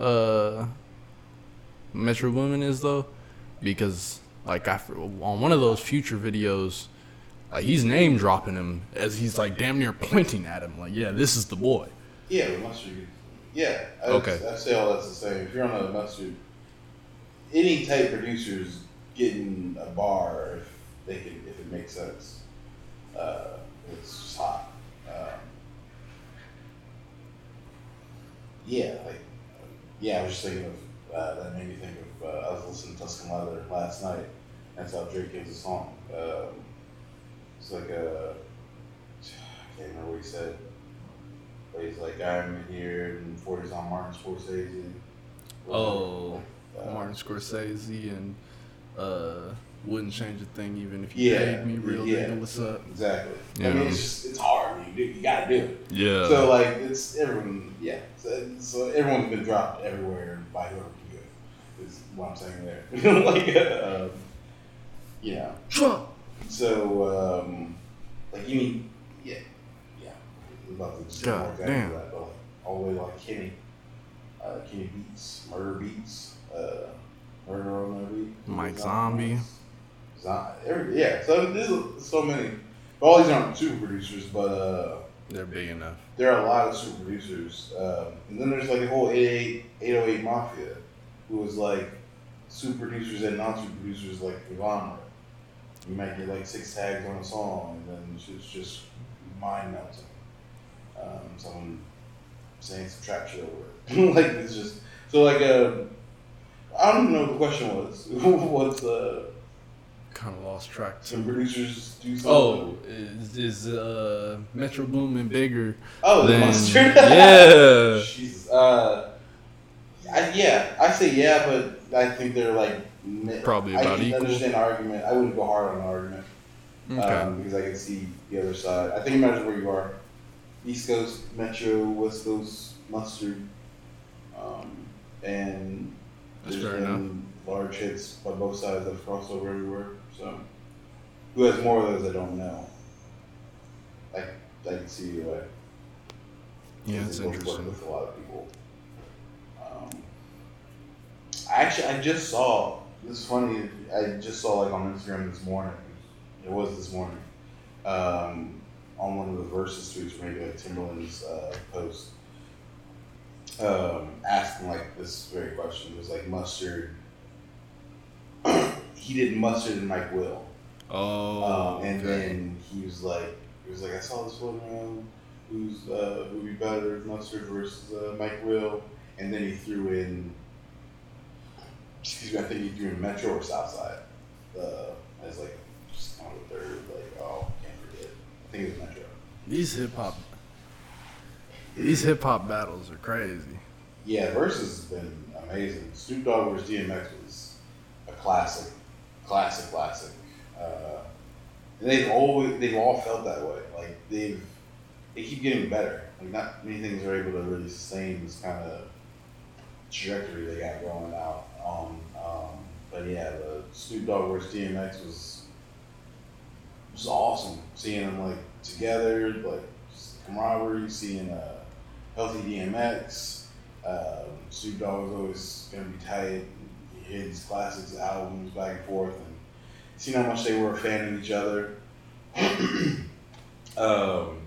uh Metro Boomin is though? Because like after on one of those Future videos, like he's name dropping him as he's like damn near pointing at him, like yeah, this is the boy.
Yeah, but mustard. Yeah. I,
Okay.
I say all that's the same. If you're on a mustard, any type producer's getting a bar if they can, if it makes sense. Uh, it's just hot. Um, yeah, like, yeah, I was just thinking of, uh, that made me think of, uh, I was listening to Tuscan Leather last night. That's how Drake gives a song. Um, it's like a, I can't remember what he said. But he's like, I'm here, and 40's on Martin Scorsese.
Oh,
Uh,
Martin Scorsese and uh wouldn't change a thing even if you
Yeah,
paid me real
yeah.
nigga. What's up?
Exactly. I
Yeah.
mean, it's just, it's hard. You, you gotta do it.
Yeah.
So, like, it's everyone, yeah. So, so everyone's been dropped everywhere by whoever can do it, is what I'm saying there. like, uh, um, you know.
Trump.
So, um, like, you mean yeah, yeah. I'm about to just get more
God damn.
that, but like, all the way like Kenny, uh, Kenny Beats, Murda Beatz, uh, Murder on Beat,
Mike Zombie.
Zo- every, yeah, so there's so many. All these aren't super producers, but uh,
They're big enough.
there are a lot of super producers. Um, and then there's like the whole 88, 808 Mafia, who was like super producers and non super producers like conglomerate. You might get like six tags on a song, and then it's just mind melting. Um, someone saying some trap shit over it. like it's just so like uh, I don't even know what the question was. What's uh,
Kind of lost track.
some producers do something?
Oh, is, is uh Metro Boomin bigger
oh, the
than
mustard.
yeah?
Jesus. Uh, I, yeah, I say yeah, but I think they're like mi-
Probably
I
about
can
equal.
understand the argument. I wouldn't go hard on the argument
Okay.
um, because I can see the other side. I think it matters where you are. East Coast Metro, West Coast Mustard, um, and
That's
there's
fair
been large hits by both sides that have crossed over everywhere. So, who has more of those? I don't know. I I can see either way.
yeah, it's interesting.
With a lot of people. Um, Actually, I just saw. This is funny. I just saw like on Instagram this morning. It was this morning. Um, on one of the Verzuz tweets, maybe like Timbaland's uh, post, um, asking like this very question. It was like mustard. he did mustard and Mike Will.
Oh,
Um, and
okay.
then he was like, he was like, I saw this floating around. Who's uh, who would be better, Mustard versus uh, Mike Will? And then he threw in, excuse me, I think he threw in Metro or Southside uh, as like just on the third. Like, oh, can't forget. I think it was Metro.
these hip hop, these hip hop battles are crazy.
Yeah, Verzuz has been amazing. Snoop Dogg versus DMX was a classic, classic, classic. Uh, and they've always, they've all felt that way. Like they've, they keep getting better. Like not many things are able to really sustain this kind of trajectory they got going out on. Um, but yeah, the Snoop Dogg versus DMX was was awesome. Seeing them like together, like camaraderie. Seeing uh, healthy DMX. Um, Snoop Dogg was always gonna be tight. He hit his classics albums back and forth, and seeing how much they were a fan of each other. um,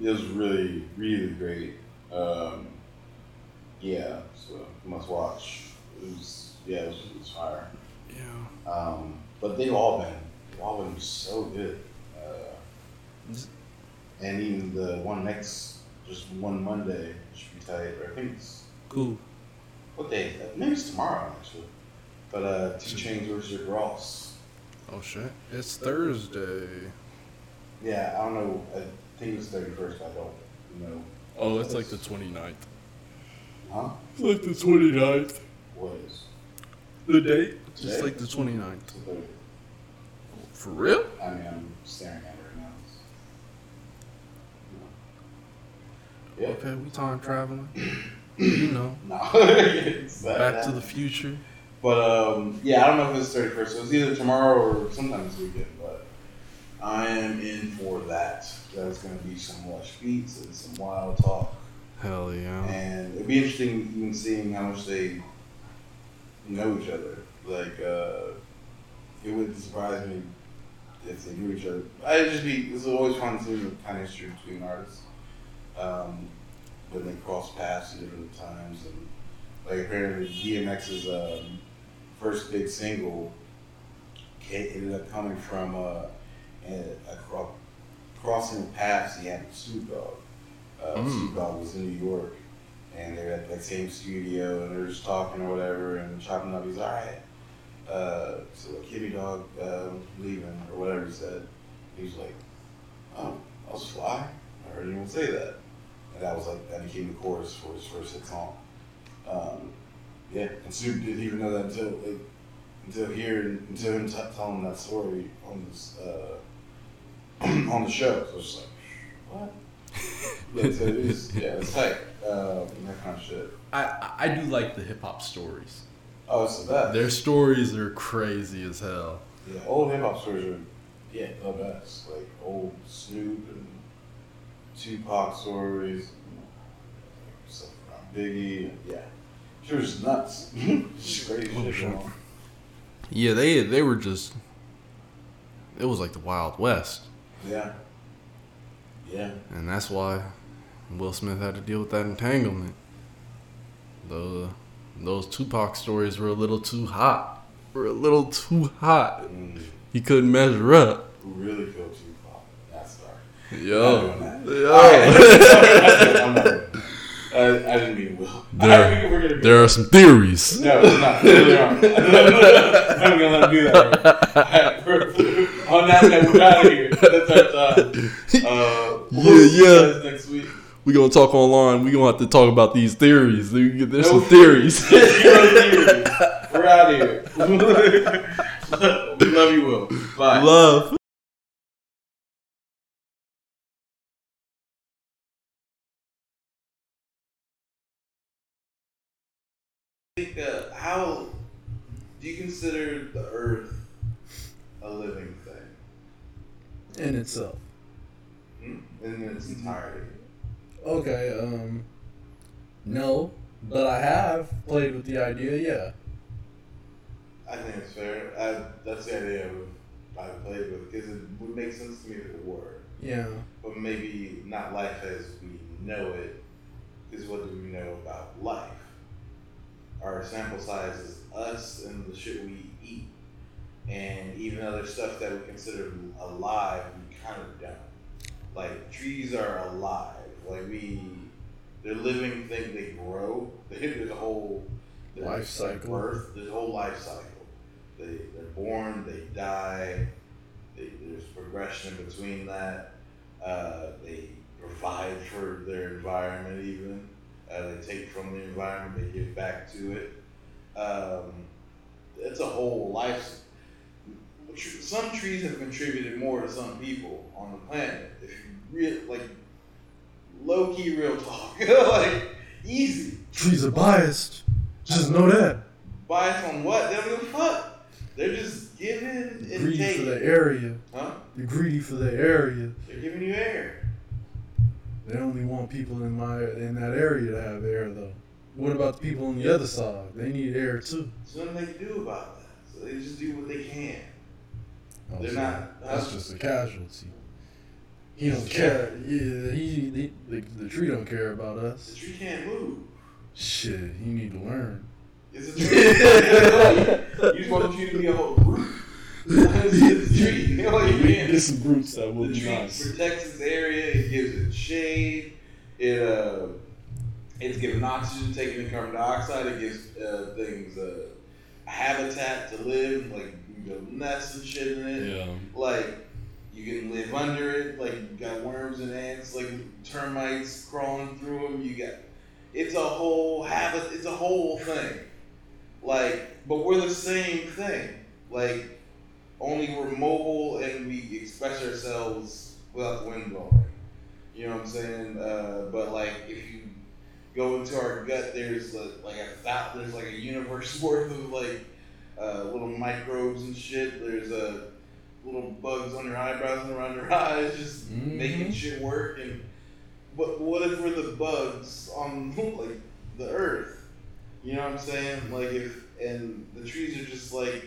it was really, really great. Um, yeah, so must watch. It was, yeah, it was, it was fire.
Yeah.
Um, but they've all been, they've all been so good. Uh, and even the one next, just one Monday should be tight. Or I think it's
Cool.
what day? is that? Maybe it's tomorrow actually. But uh, 2 Chainz versus Ross.
Oh shit! It's Thursday.
Yeah, I don't know. I think it's thirty first. I don't know.
Oh, it's like the 29th.
Huh?
It's like the 29th.
What is?
The date?
Today?
It's like the 29th.
It's the 30th.
For real?
I mean, I'm staring at it right now. It's- Yeah.
Okay, we time traveling. you know,
No. It's that-
Back to the Future.
But um, yeah, I don't know if it's thirty first. So it's either tomorrow or sometime this weekend. But I am in for that. That's going to be some lush beats and some wild talk,
Hell yeah.
and it'd be interesting even seeing how much they know each other. Like, uh, it wouldn't surprise me if they knew each other. I'd just be. It's always fun to see the kind of history between artists. Um, when they cross paths at different times and like apparently DMX's um, first big single ended up coming from uh, a, a cro- crossing paths he had with Snoop Dogg. Uh,
Mm.
Snoop Dogg was in New York, and they were at that same studio, and they're just talking or whatever, and chopping up. He's all right. Uh, so like, Kitty Dog um, leaving or whatever he said. He was like, "Oh, I'll just fly." I heard anyone say that, that was like that became the chorus for his first hit song. Um, yeah, and Snoop didn't even know that until like, until here until him t- telling that story on this uh, on the show. So it's just like, what? yeah, so it is, yeah, it's tight. Um, that kind of shit.
I, I- I do like the hip hop stories.
Oh, it's the best.
Their stories are crazy as hell.
Yeah, old hip hop stories are yeah the best. Like old Snoop and Tupac stories, stuff around Biggie. Yeah, she was nuts. She's crazy
Oh,
shit
shit.
going on.
Yeah, they they were just. It was like the Wild West,
Yeah, yeah.
and that's why Will Smith had to deal with that entanglement. The those Tupac stories were a little too hot. Were a little too hot.
Mm,
He couldn't measure up.
who really killed?
Yo,
Not
yo.
Alright, I'm not doing it. I, I didn't mean Will.
There-
I think we're gonna be
There are some theories.
No, it's not. Really aren't. I'm gonna let him do that. Right? We're- On that note, we're out of here. That's our time. Uh, we'll
Yeah, yeah.
Next week.
We gonna talk online. We gonna have to talk about these theories. There's
No
some theories.
Theories. We're out of here. we love you, Will. Bye.
Love.
Consider the Earth a living thing
In itself.
hmm? in its entirety?
Okay, um, no, but I have played with the idea, yeah.
I think it's fair. I, that's the idea I would play with because it would make sense to me if it were.
Yeah.
But maybe not life as we know it, because what do we know about life? Our sample size is us and the shit we eat. And even other stuff that we consider alive, we kind of don't. Like, trees are alive. Like, we, they're living things, they grow. There's a whole
Life cycle.
Birth, there's a whole life cycle. They, they're born, they die, they, there's progression in between that. Uh, they provide for their environment, even. Uh, they take from the environment, they give back to it. Um, it's a whole life. Some trees have contributed more to some people on the planet. If you real like low key real talk, like easy.
Trees are biased. Just know that.
Biased on what? They don't give a fuck. They're just giving and
Greedy
taking.
for the area.
Huh?
They're greedy for the area.
They're giving you air.
They only want people in my in that area to have air though. What about the people on the other side? They need air too.
There's nothing they can do about that. So they just do what they can.
Oh,
They're
so
not-
That's just a casualty. He don't care. Yeah, he, he the, the tree don't care about us.
The tree can't move.
Shit, he need to learn.
It's a tree. you just want the tree to be a whole group. It's a tree. You know what you mean?
Get some roots that will
The
be
tree
nice.
protects its area. It gives it shade. It uh, it's giving oxygen, taking in carbon dioxide. It gives uh, things uh, a habitat to live, like you build nests and shit in it.
Yeah.
Like you can live under it. Like you got worms and ants, like termites crawling through them. You got it's a whole habit. It's a whole thing. Like, but we're the same thing. Like, only we're mobile and we express ourselves without the wind blowing. You know what I'm saying? Uh, but like, if you go into our gut, there's like, like a thou- there's like a universe worth of like uh, little microbes and shit. There's uh, little bugs on your eyebrows and around your eyes, just
Mhm.
making shit work. And but what if we're the bugs on like the earth? You know what I'm saying? Like if and the trees are just like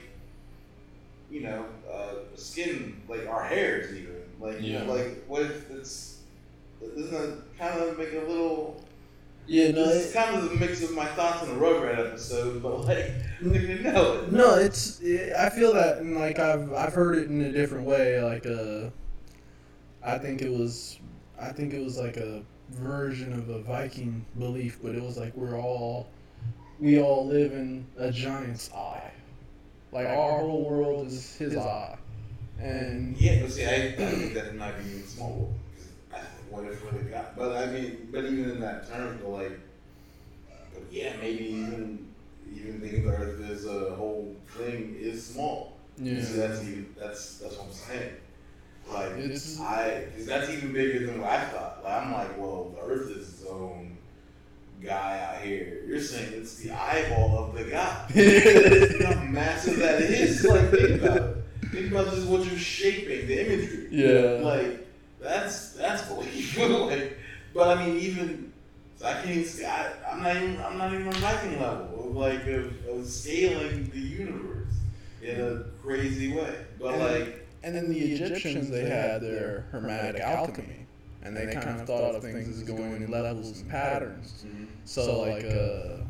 you know uh, skin, like our hairs even. Like you know,
Yeah.
like what if it's doesn't that kind of make a little
Yeah,
this is kind of the mix of my thoughts on the Rugrat episode, but like, no.
No, it's. I feel that, and like I've I've heard it in a different way. Like uh, I think it was, I think it was like a version of a Viking belief, but it was like we're all, we all live in a giant's eye. Like our whole world is his eye, and
Yeah, but see, I, I think that it might be even small. I- What if what got? But I mean, but even in that term, but like, but yeah, maybe even even thinking the Earth as a whole thing is small.
yeah,
See, that's even that's that's what I'm saying. Like
It's-
I, cause that's even bigger than what I thought. Like, I'm like, well, the Earth is its own guy out here. You're saying it's the eyeball of the guy. How massive that is. Like, think about it. Think about just what you're shaping, the imagery.
Yeah.
Like, that's that's believable. like, but I mean, even I can't even. see- I, I'm not even. I'm not even on Viking level of like of, of scaling the universe in a crazy way. But
And-
like,
And then the Egyptians, they had their hermetic alchemy, and they kind of thought of things as going in levels and patterns. So like uh,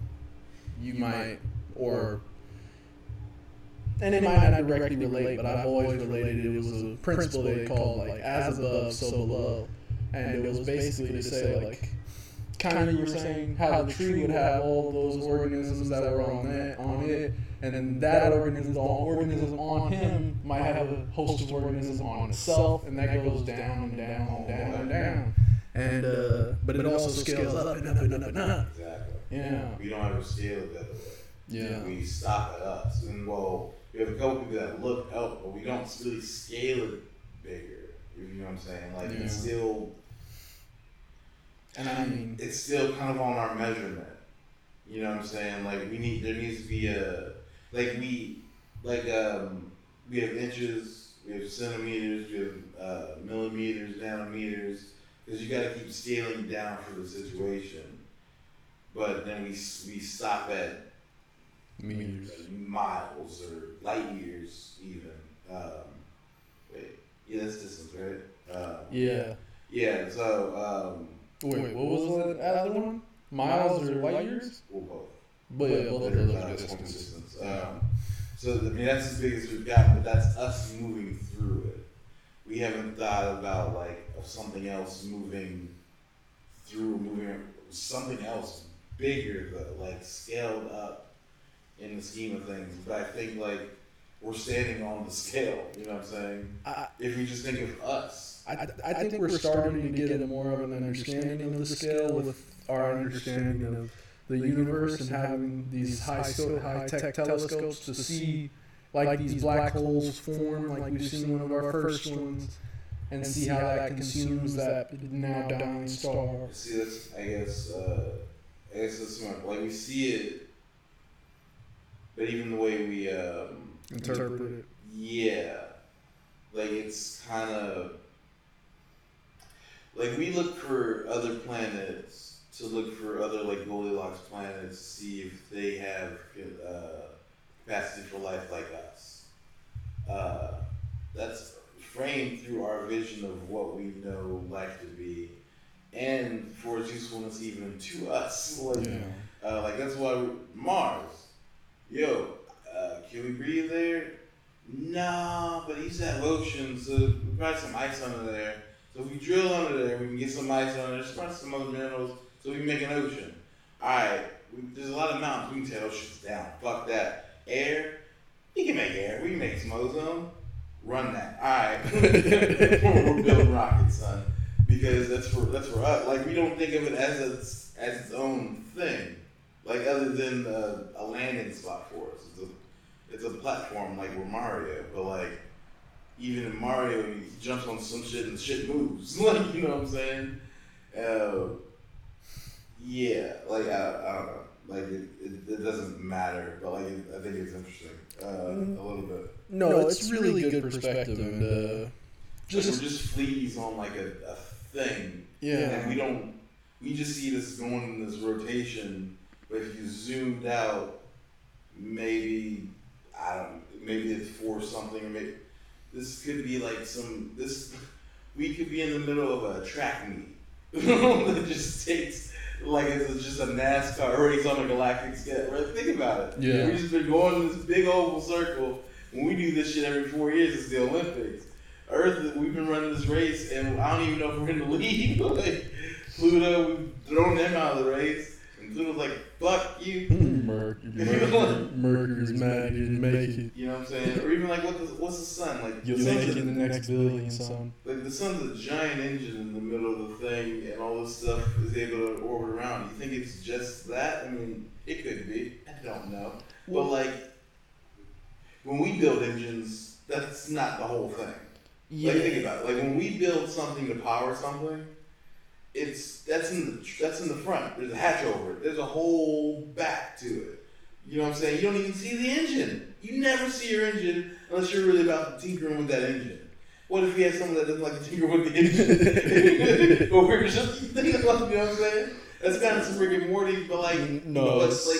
you might or and it might not directly relate, but I've always related it was a principle they called like as above, so below, and it was basically to say like kind of you were saying how the tree would have all those organisms that were on that on it, and then that organism, the organism on him might have a host of organisms on itself, and that goes down and down and down and down. And uh, but it also scales up and up and up and up.
exactly.
Yeah.
We don't ever scale it the other way.
Yeah.
We stop at us, and well, we have a couple people that look up, but we don't really scale it bigger. You know what I'm saying? Like it's
Yeah.
still
And I mean,
it's still kind of on our measurement. You know what I'm saying? Like we need there needs to be a like we like um we have inches, we have centimeters, we have uh, millimeters, nanometers, because you got to keep scaling down for the situation. But then we we stop at
Meters.
miles or light years even. Um, wait, yeah, that's distance, right? Um,
Yeah.
Yeah. So um,
Wait, what was that other one? Miles or light years?
we'll both.
But yeah, both of
They're,
those are
long
distance.
distance. Um, so I mean that's as big as we've got, but that's us moving through it. We haven't thought about like of something else moving through, moving something else bigger, though, like scaled up in the scheme of things. But I think like we're standing on the scale. You know what I'm saying?
I,
If we just think of us,
I, I think we're starting to get a more of an understanding of the scale with our understanding of the universe and having these high so high tech telescopes to see like these black holes form, like we've seen one of our first ones, and see how that consumes that now dying star.
see that's I guess uh, I guess that's smart. Like we see it, but even the way we um,
Interpret it.
Yeah, like it's kind of like we look for other planets to look for other like Goldilocks planets to see if they have uh, capacity for life like us. Uh, that's framed through our vision of what we know life to be, and for its usefulness even to us. Like,
Yeah.
uh, like that's why we, Mars, yo, uh, can we breathe there? Nah, but to have ocean, so we probably some ice under there. So if we drill under there, we can get some ice under there, probably some other minerals, so we can make an ocean. Alright, there's a lot of mountains, we can tear oceans down. Fuck that. Air, we can make air, we can make some ozone. Run that. Alright. We're building rockets, son. Because that's for that's for us. Like we don't think of it as its as its own thing. Like other than uh, a landing spot for us. It's a it's a platform like we're Mario, but like even in Mario, he jumps on some shit and shit moves. Like you know what I'm saying? Uh, yeah, like I, I don't know. Like it, it, it doesn't matter, but like it, I think it's interesting uh, a little bit.
No, it's, really good perspective and uh,
Just
just
we're just fleas on like a, a thing,
yeah.
and we don't. We just see this going in this rotation, but if you zoomed out, maybe I don't. Maybe it's for something. Or maybe this could be like some. This we could be in the middle of a track meet that just takes like it's just a NASCAR race on a galactic scale. Right? Think about it.
Yeah.
we just been going in this big oval circle. When we do this shit every four years, it's the Olympics. Earth, we've been running this race, and I don't even know if we're in the lead. like Pluto, we've thrown them out of the race, Pluto's like, "Fuck you." Hmm.
Mercury, Mercury, Mercury's mad you didn't make it.
You know what I'm saying? Or even like, what the, what's the sun? Like,
You'll make it in the next billion, son.
Like the sun's a giant engine in the middle of the thing, and all this stuff is able to orbit around. You think it's just that? I mean, it could be. I don't know. But like, when we build engines, that's not the whole thing. Yeah. Like think about it. Like when we build something to power something, it's that's in the that's in the front. There's a hatch over it. There's a whole back to it. You know what I'm saying? You don't even see the engine. You never see your engine unless you're really about tinkering with that engine. What if we had someone that doesn't like to tinker with the engine? but we're just thinking about, you know what I'm saying? That's kind of some Rick and Morty, but like,
No,
but
it's,
like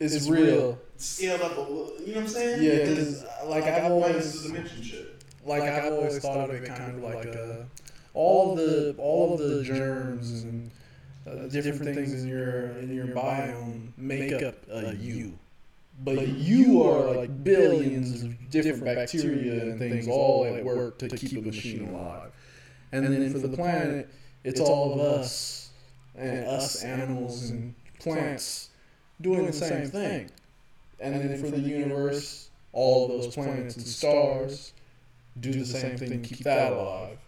it's, real.
scaled up a little. You know what I'm saying?
Yeah, because like I've
minus
always
the shit.
like I've always thought of it kind of like a all the all of the germs and uh, different things in your in your biome make up a you. But you are like billions of different bacteria and things all at work to keep a machine alive. And then for the planet, it's all of us and us animals and plants doing the same thing. And then for the universe, all of those planets and stars do the same thing to keep that alive.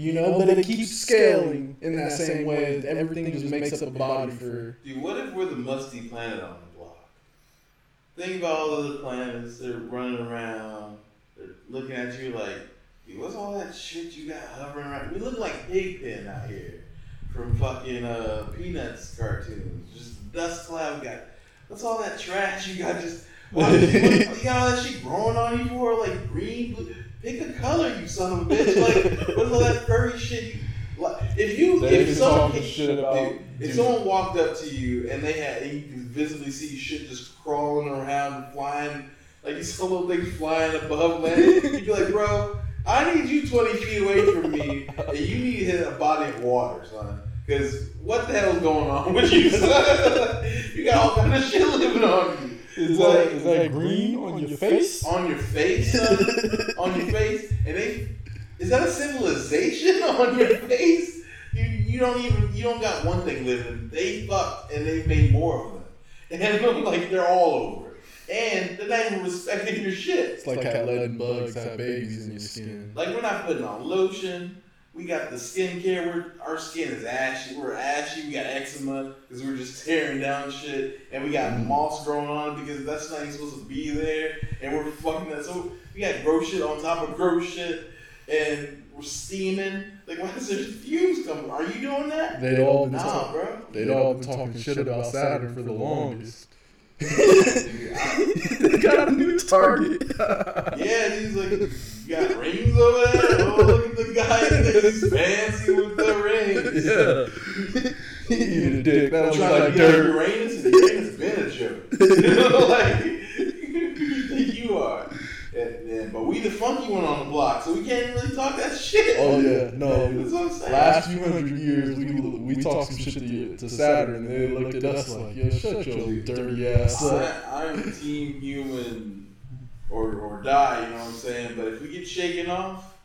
You know, but it keeps scaling in that same way. that Everything just makes up a body for.
Dude, what if we're the musty planet on the block? Think about all the other planets. They're running around. They're looking at you like, dude, what's all that shit you got hovering around? We look like Pigpen out here from fucking uh, Peanuts cartoons. Just dust cloud. We got what's all that trash you got? Just what, what, you got all that shit growing on you for like green, blue. Pick a color, you son of a bitch. Like what's all that furry shit? You, like, if you if someone
shit about-
dude, if
dude.
someone walked up to you and they had and you could visibly see shit just crawling around, flying like you saw little things flying above land, you'd be like, bro, I need you twenty feet away from me, and you need to hit a body of water, son. Because what the hell's going on with you, son? you got all kind of shit living on you.
Is
Like,
that, is that green on your face?
on your face, son? on your face, and they is that a civilization on your face? You you don't even you don't got one thing living. They fucked and they made more of them, and like they're all over, and they're not even respecting your shit.
It's like how letting bugs have babies in your skin.
Like we're not putting on lotion. We got the skincare. We're our skin is ashy. We're ashy. We got eczema because we're just tearing down shit, and we got mm-hmm. moss growing on it because that's not even supposed to be there, and we're fucking that. So we got gross shit on top of gross shit, and we're steaming. Like why is there fumes coming? Are you doing that?
They all been
Nah,
talking.
bro.
They'd all been talking shit about Saturn for the longest. They got a new target.
Yeah, he's like, got rings over there? Oh, look at the guy. He's fancy with the rings.
yeah. Eat a dick. That
I'm
looks
trying
like
to get
dirt.
Uranus, and Uranus been a joke. you know, like you think you are. And, and, but we the funky one on the block, so we can't really talk that shit.
Oh yeah, no.
That's what I'm saying.
Last few hundred years, we we talked some shit to, to Saturn, and they looked at us like, "Yo, shut your dirty ass up."
I, I'm team human or, or die, you know what I'm saying? But if we get shaken off,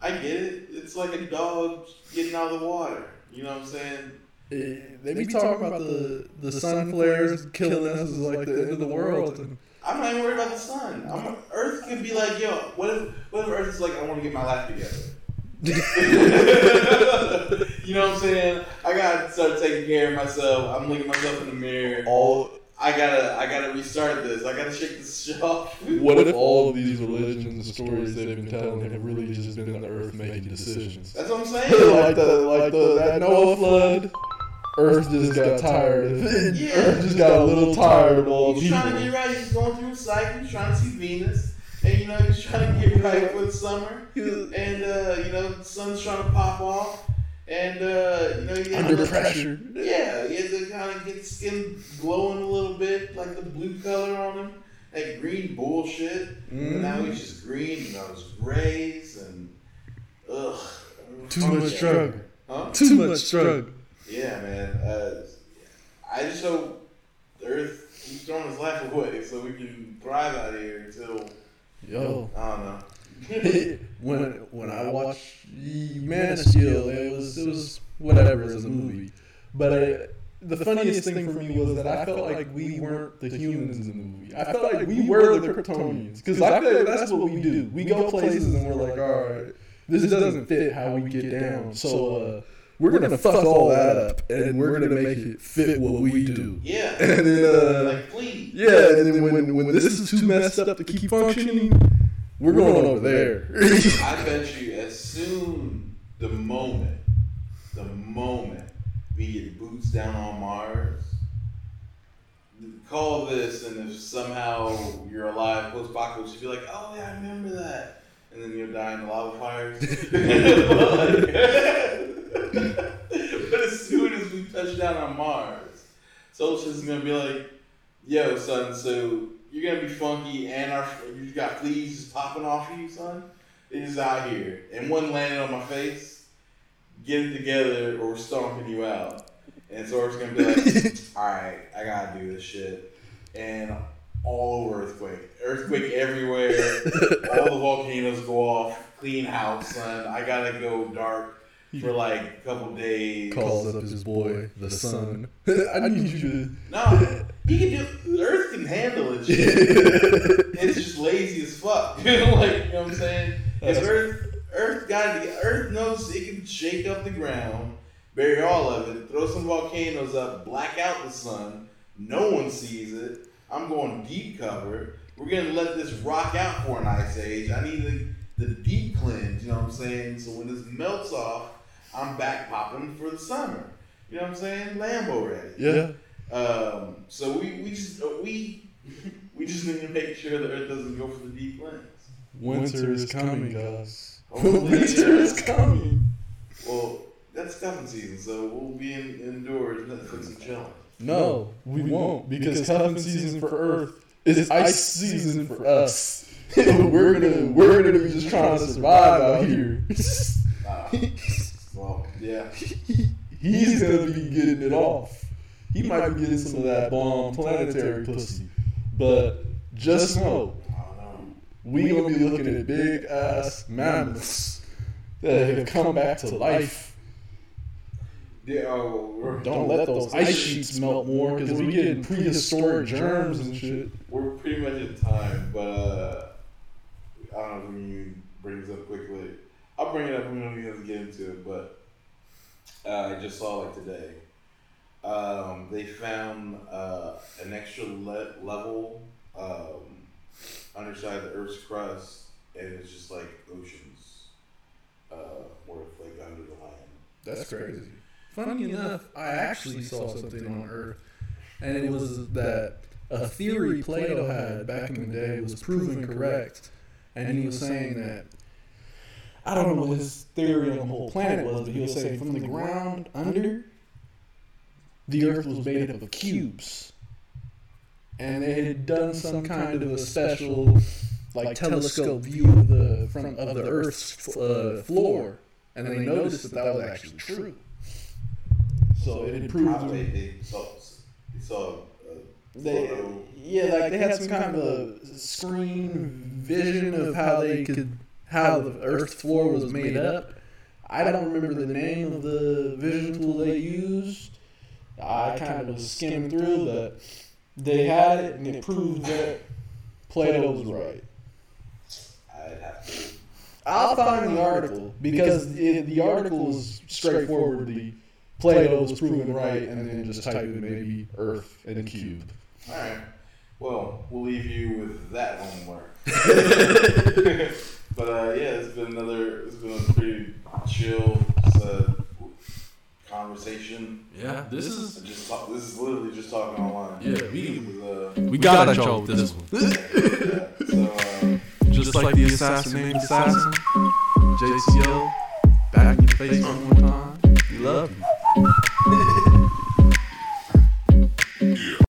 I get it. It's like a dog getting out of the water. You know what I'm saying?
Eh, They be talking about the the sun flares killing us is like the end of the world. And
I'm not even worried about the sun. I'm, Earth could be like, yo, what if, what if Earth is like, I want to get my life together? you know what I'm saying? I gotta start taking care of myself. I'm looking myself in the mirror.
all
I gotta, I gotta restart this. I gotta shake this shit off.
what if all of these religions and stories they've been telling have really just been the Earth making decisions?
That's what I'm saying.
like the like the that Noah flood. Earth just got tired. Of it.
Yeah.
Earth just got a little tired of all
He's
people.
He's trying to get right. He's going through a cycle. He's trying to see Venus, and you know he's trying to get right for the summer. And uh, you know the sun's trying to pop off, and uh, you know he had
Under
to-
pressure.
Yeah, he had to kind of get his skin glowing a little bit, like the blue color on him. That green bullshit. And now he's just green. and know, his grays and ugh.
Too
Fuck
much
yeah.
struggle.
Huh?
Too much drug.
Yeah, man. Uh, I just hope the Earth keeps throwing his life away so we can thrive out here until
Yo.
I don't know.
when when I watched Man of Steel, it was it was whatever as a movie, but uh, the funniest thing for me was that I felt like we weren't the humans in the movie. I felt like we were the Kryptonians because I feel like that's what we do. We go places and we're like, all right, this doesn't fit how we get down, so. uh we're gonna fuck all that up, and we're gonna make it fit what we do.
Yeah.
And then, uh,
like, please.
Yeah, and then when when this is too messed up to keep functioning, we're going over there.
I bet you as soon the moment, the moment we get boots down on Mars, call this, and if somehow you're alive post apocalypse, you'll be like, oh yeah, I remember that. And then you'll die in the lava fires. but as soon as we touch down on Mars, Solstice is gonna be like, yo, son, so you're gonna be funky and our you got fleas just popping off of you, son. It is out here. And one landed on my face. Get it together or we're stomping you out. And so it's gonna be like, alright, I gotta do this shit. And all over earthquake. Earthquake everywhere. all the volcanoes go off. Clean house, son. I gotta go dark for like a couple days.
Calls up his boy, the sun. I need you to.
No, he can do. Earth can handle it. It's just lazy as fuck. like you know what I'm saying? If Earth, Earth got to Earth knows it can shake up the ground, bury all of it, throw some volcanoes up, black out the sun. No one sees it. I'm going deep cover. We're gonna let this rock out for an ice age. I need the, the deep cleanse. You know what I'm saying? So when this melts off, I'm back popping for the summer. You know what I'm saying? Lambo ready.
Yeah.
Um, so we, we just uh, we we just need to make sure the Earth doesn't go for the deep lens.
Winter is coming, guys. Winter is coming.
Well, that's cuffing season, so we'll be in, indoors, Netflix and chilling.
No, we won't because cuffing season for Earth is ice season for us. we're gonna we're gonna be just trying to survive out here.
Uh, yeah.
He's gonna be getting it off. He might be getting some of that bomb planetary pussy, but just know we gonna be looking at big ass mammoths that have come back to life.
Yeah, oh,
Don't let those ice sheets melt more because we getting prehistoric germs and shit.
We're pretty much in time, but uh, I don't know if we can bring this up quickly. I'll bring it up when we get into it, but uh, I just saw like today. Um, they found uh, an extra le- level um, underside the Earth's crust, and it's just like oceans uh, worth like under the land.
That's crazy. Funny enough, I actually saw something on Earth, and it was that a theory Plato had back in the day was proven correct, and he was saying that I don't know what his theory on the whole planet was, but he was saying from the ground under, the Earth was made up of cubes, and they had done some kind of a special like telescope view of the from of the Earth's uh, floor, and they noticed that that was actually true. So it proved
they, they saw, they saw a
they, yeah, like they had some kind of a screen vision of how they could how the Earth's floor was made up. I don't remember the name of the vision tool they used. I kind of was skimming through, but they had it, and it proved that Plato was right.
I'd have to.
I'll find the article because it, the article is straightforwardly Plato was proven right, and then just type in maybe Earth and cube.
All right. Well, we'll leave you with that homework. But uh, yeah, it's been another. It's been a pretty chill uh, conversation.
Yeah, this, is
just talk, this is literally just talking online.
Yeah, we
was, uh,
we, we got, got job with this one.
yeah, so, uh,
just, just, like, like the assassinated assassin, JCO, back in your face one more time. We love you.